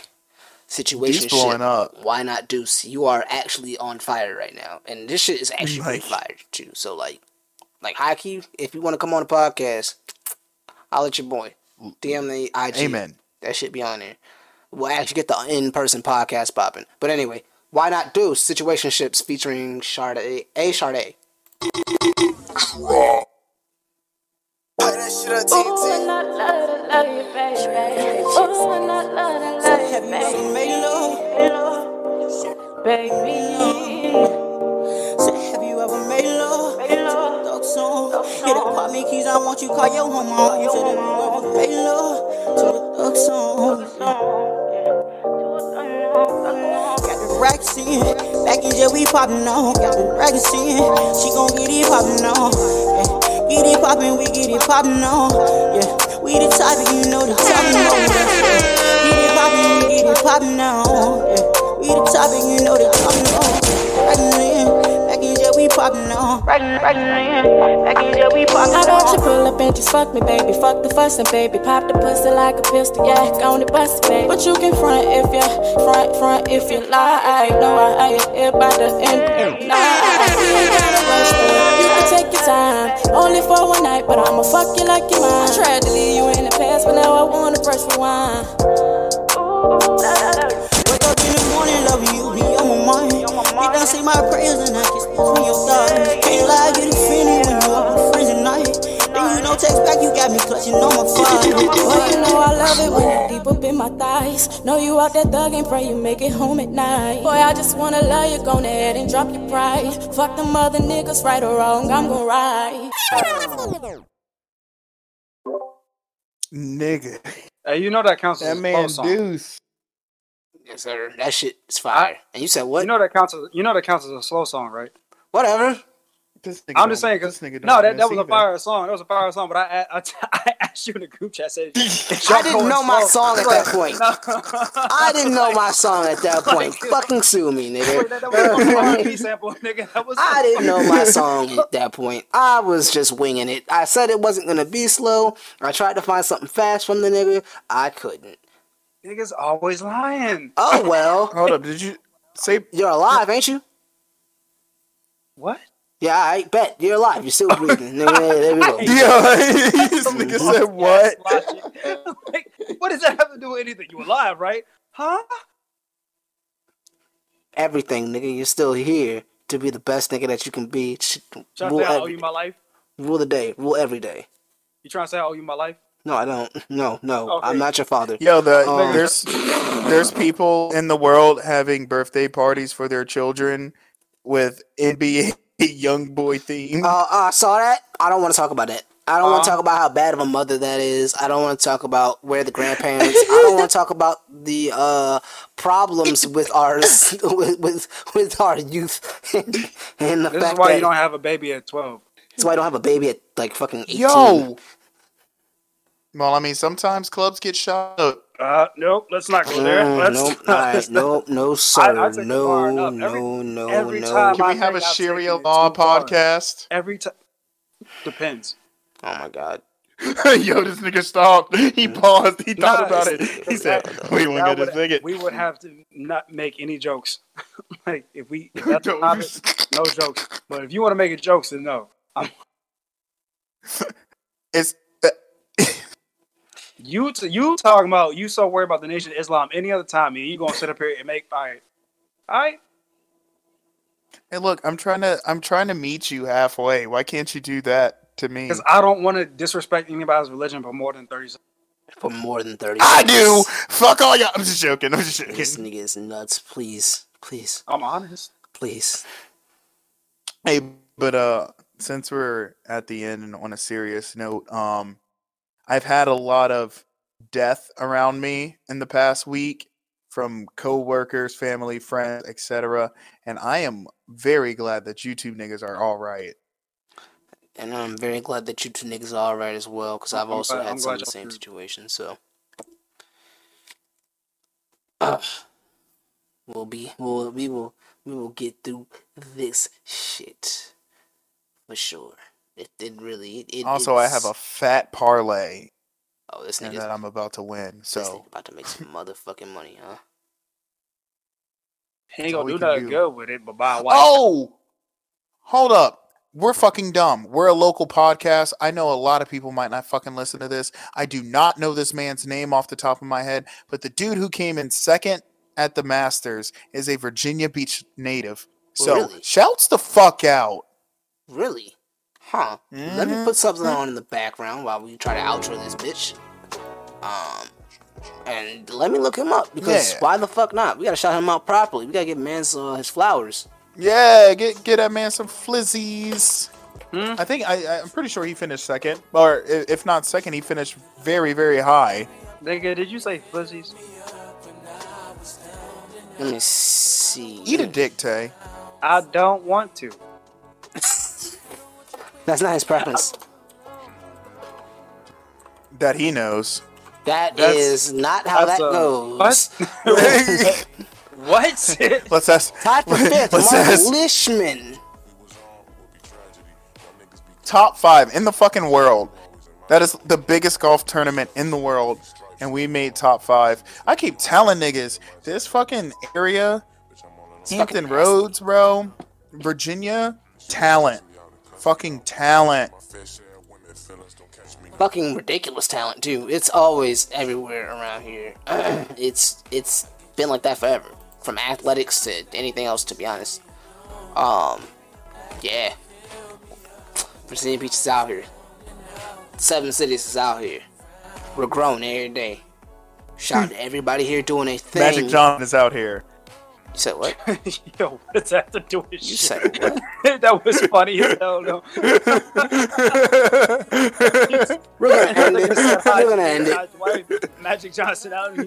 Situationship. blowing up. Why not Deuce? You are actually on fire right now, and this shit is actually pretty Like- fire too. So like, like high key, if you want to come on the podcast, I'll let your boy DM the IG. Amen. That should be on there. We'll actually get the in-person podcast popping. But anyway, why not do situationships featuring Chardae? A Chardae. Say, have you ever made love? Dog song. Hit up pop me keys, I want you call your home. You said, you ever made love to the dog song? Got the racks in, back in jail we poppin' on. Got the racks in, she gon' get it poppin' on. Yeah. Get it poppin', we get it poppin' on. Yeah, we the topic, you know the topic. Yeah. Get it poppin', we get it poppin' on. Yeah, we the topic, you know the topic. Rackin' in, back in jail we poppin' on. Rackin', rackin' in, back in jail we poppin' How about you pull up and just fuck me, baby? Fuck the fuss and baby. Pop the pussy like a pistol, yeah. Go on the bust, baby. But you can front if you front, front if you lie. I know I ain't here by the end. Nah, you ain't gotta rush, baby. You can take your time. Only for one night, but I'ma fuck you like you're mine. I tried to leave you in the past, but now I wanna press rewind. Wake up in the morning, loving you, be on my mind. You done say my prayers and I kiss between your thighs. Can't lie, get offended when you up with friends at night. Then you know text back, you got me clutching on my phone. Boy, you know I love it when you deep up in my thighs. Know you out there thugging, pray you make it home at night. Boy, I just wanna love you, go ahead and drop your pride. Fuck them other niggas, right or wrong, I'm gon' ride. Nigga. Hey, you know that counts as That a man slow song. Deuce. Yes, sir. That shit is fire. and you said what? You know that counts as you know that counts as a slow song, right? Whatever. This nigga I'm just saying because this nigga no, that, that was miss a either. fire song. That was a fire song. But I I, I asked you in the group chat. Said I didn't know my song at that point. I didn't know my song at that point. Fucking sue me, nigga. that, that was an R&B sample, nigga. That was. I didn't know my song at that point. I was just winging it. I said it wasn't gonna be slow. I tried to find something fast from the nigga. I couldn't. Niggas always lying. Oh well. Hold up, did you say you're alive, ain't you? What? Yeah, I bet you're alive. You're still breathing. Nigga, there we go. Yeah, this nigga said what? like, what does that have to do with anything? You alive, right? Huh? Everything, nigga. You're still here to be the best nigga that you can be. Sh- Trying to Rule, say I owe you my life? rule the day. Rule every day. You trying to say I owe you my life? No, I don't. No, no. Okay. I'm not your father. Yo, the Um, there's there's people in the world having birthday parties for their children with NBA YoungBoy theme. Uh, uh, I saw that. I don't want to talk about that. I don't want to talk about how bad of a mother that is. I don't want to talk about where the grandparents. I don't want to talk about the uh, problems with our with, with with our youth and the This fact is why that you don't have a baby at 12. that's why I don't have a baby at like fucking eighteen. Yo. Well, I mean, sometimes clubs get shot up. Uh, nope, let's not go there. Mm, Let's nope, not- all right, nope, no, sir, I take it no, enough. Every- no, no, every no. time Can I we have a think Sharia law too far. podcast? Every time. Depends. Oh my god. Yo, this nigga stopped. He paused. He thought Nah, about it. He said, we That got would- to sing it." We would have to not make any jokes. like if we if that's the topic, no jokes. But if you want to make it jokes, then no. I'm, It's you t- you talking about you so worried about the Nation of Islam any other time, and you gonna sit up here and make all right, all right. Hey, look, I'm trying to I'm trying to meet you halfway. Why can't you do that to me? Because I don't want to disrespect anybody's religion for more than thirty. For more than thirty. I do. Fuck all y'all. I'm just joking. I'm just joking. This nigga is nuts. Please, please, I'm honest. please. Hey, but uh, since we're at the end and on a serious note, um, I've had a lot of death around me in the past week from co-workers, family, friends, etc. And I am very glad that you two niggas are all right. And I'm very glad that you two niggas are alright as well, because I've also glad- had I'm some of the same too. situations. So, Ugh. we'll be, we'll, we will, we will get through this shit for sure. It, it really, it, also, I have a fat parlay Oh, this and that I'm about to win. So nigga about to make some motherfucking money, huh? He ain't all gonna do nothing do. good with it, but buy a white. Oh, hold up. We're fucking dumb. We're a local podcast. I know a lot of people might not fucking listen to this. I do not know this man's name off the top of my head, but the dude who came in second at the Masters is a Virginia Beach native. So Really? shouts the fuck out. Really? Huh. Let me Mhm. put something on in the background while we try to outro this bitch. Um, and let me look him up because Yeah. why the fuck not? We gotta shout him out properly. We gotta give man uh, his flowers. Yeah, get get that man some flizzies. Hmm? I think I, I'm pretty sure he finished second, or if not second, he finished very very high. Nigga, did you say flizzies? Let me see. Eat a dick, Tay. I don't want to. That's not his preference. That he knows. That That's- is not how that that's, uh, goes. What? what? Let's ask. Tied for fifth, Let's Marc ask- Leishman. top five in the fucking world. That is the biggest golf tournament in the world, and we made top five. I keep telling niggas this fucking area, Hampton Roads, bro, Virginia, talent, fucking talent. Fucking ridiculous talent too. It's always everywhere around here. it's it's been like that forever. From athletics to anything else, to be honest. Um, yeah. Virginia Beach is out here. Seven cities is out here. We're growing every day. Shout out to everybody here doing a thing. Magic John is out here. You said what? Yo, what does that have to do with You shit? said what? that was funny as hell, though. We're gonna end it. We're gonna end it. Magic Johnson out.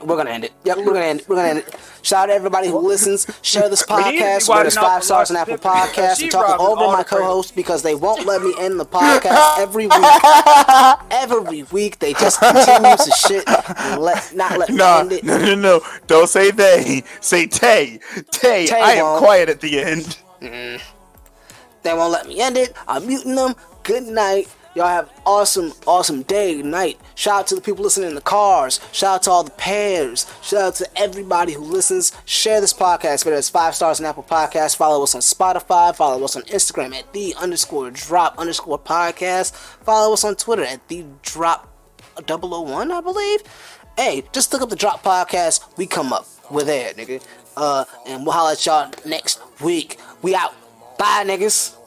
We're gonna end it. Yep, we're gonna end it. We're gonna end it. Shout out to everybody who listens. Share this We need to be podcast. Rate us five stars on Apple Podcasts. And talking over my co-host because they won't let me end the podcast every week. Every week they just continue to shit and let not let me end it. no, no, no. Don't say they. Say Tay. Tay, Tay I am quiet at the end. Mm. They won't let me end it. I'm muting them. Good night. Y'all have awesome, awesome day, night. Shout out to the people listening in the cars. Shout out to all the pairs. Shout out to everybody who listens. Share this podcast. Whether it's five stars on Apple Podcasts. Follow us on Spotify. Follow us on Instagram at the underscore drop underscore podcast. Follow us on Twitter at the drop 001, I believe. Hey, just look up the drop podcast. We come up. We're there, nigga. Uh, and we'll holler at y'all next week. We out. Bye, niggas.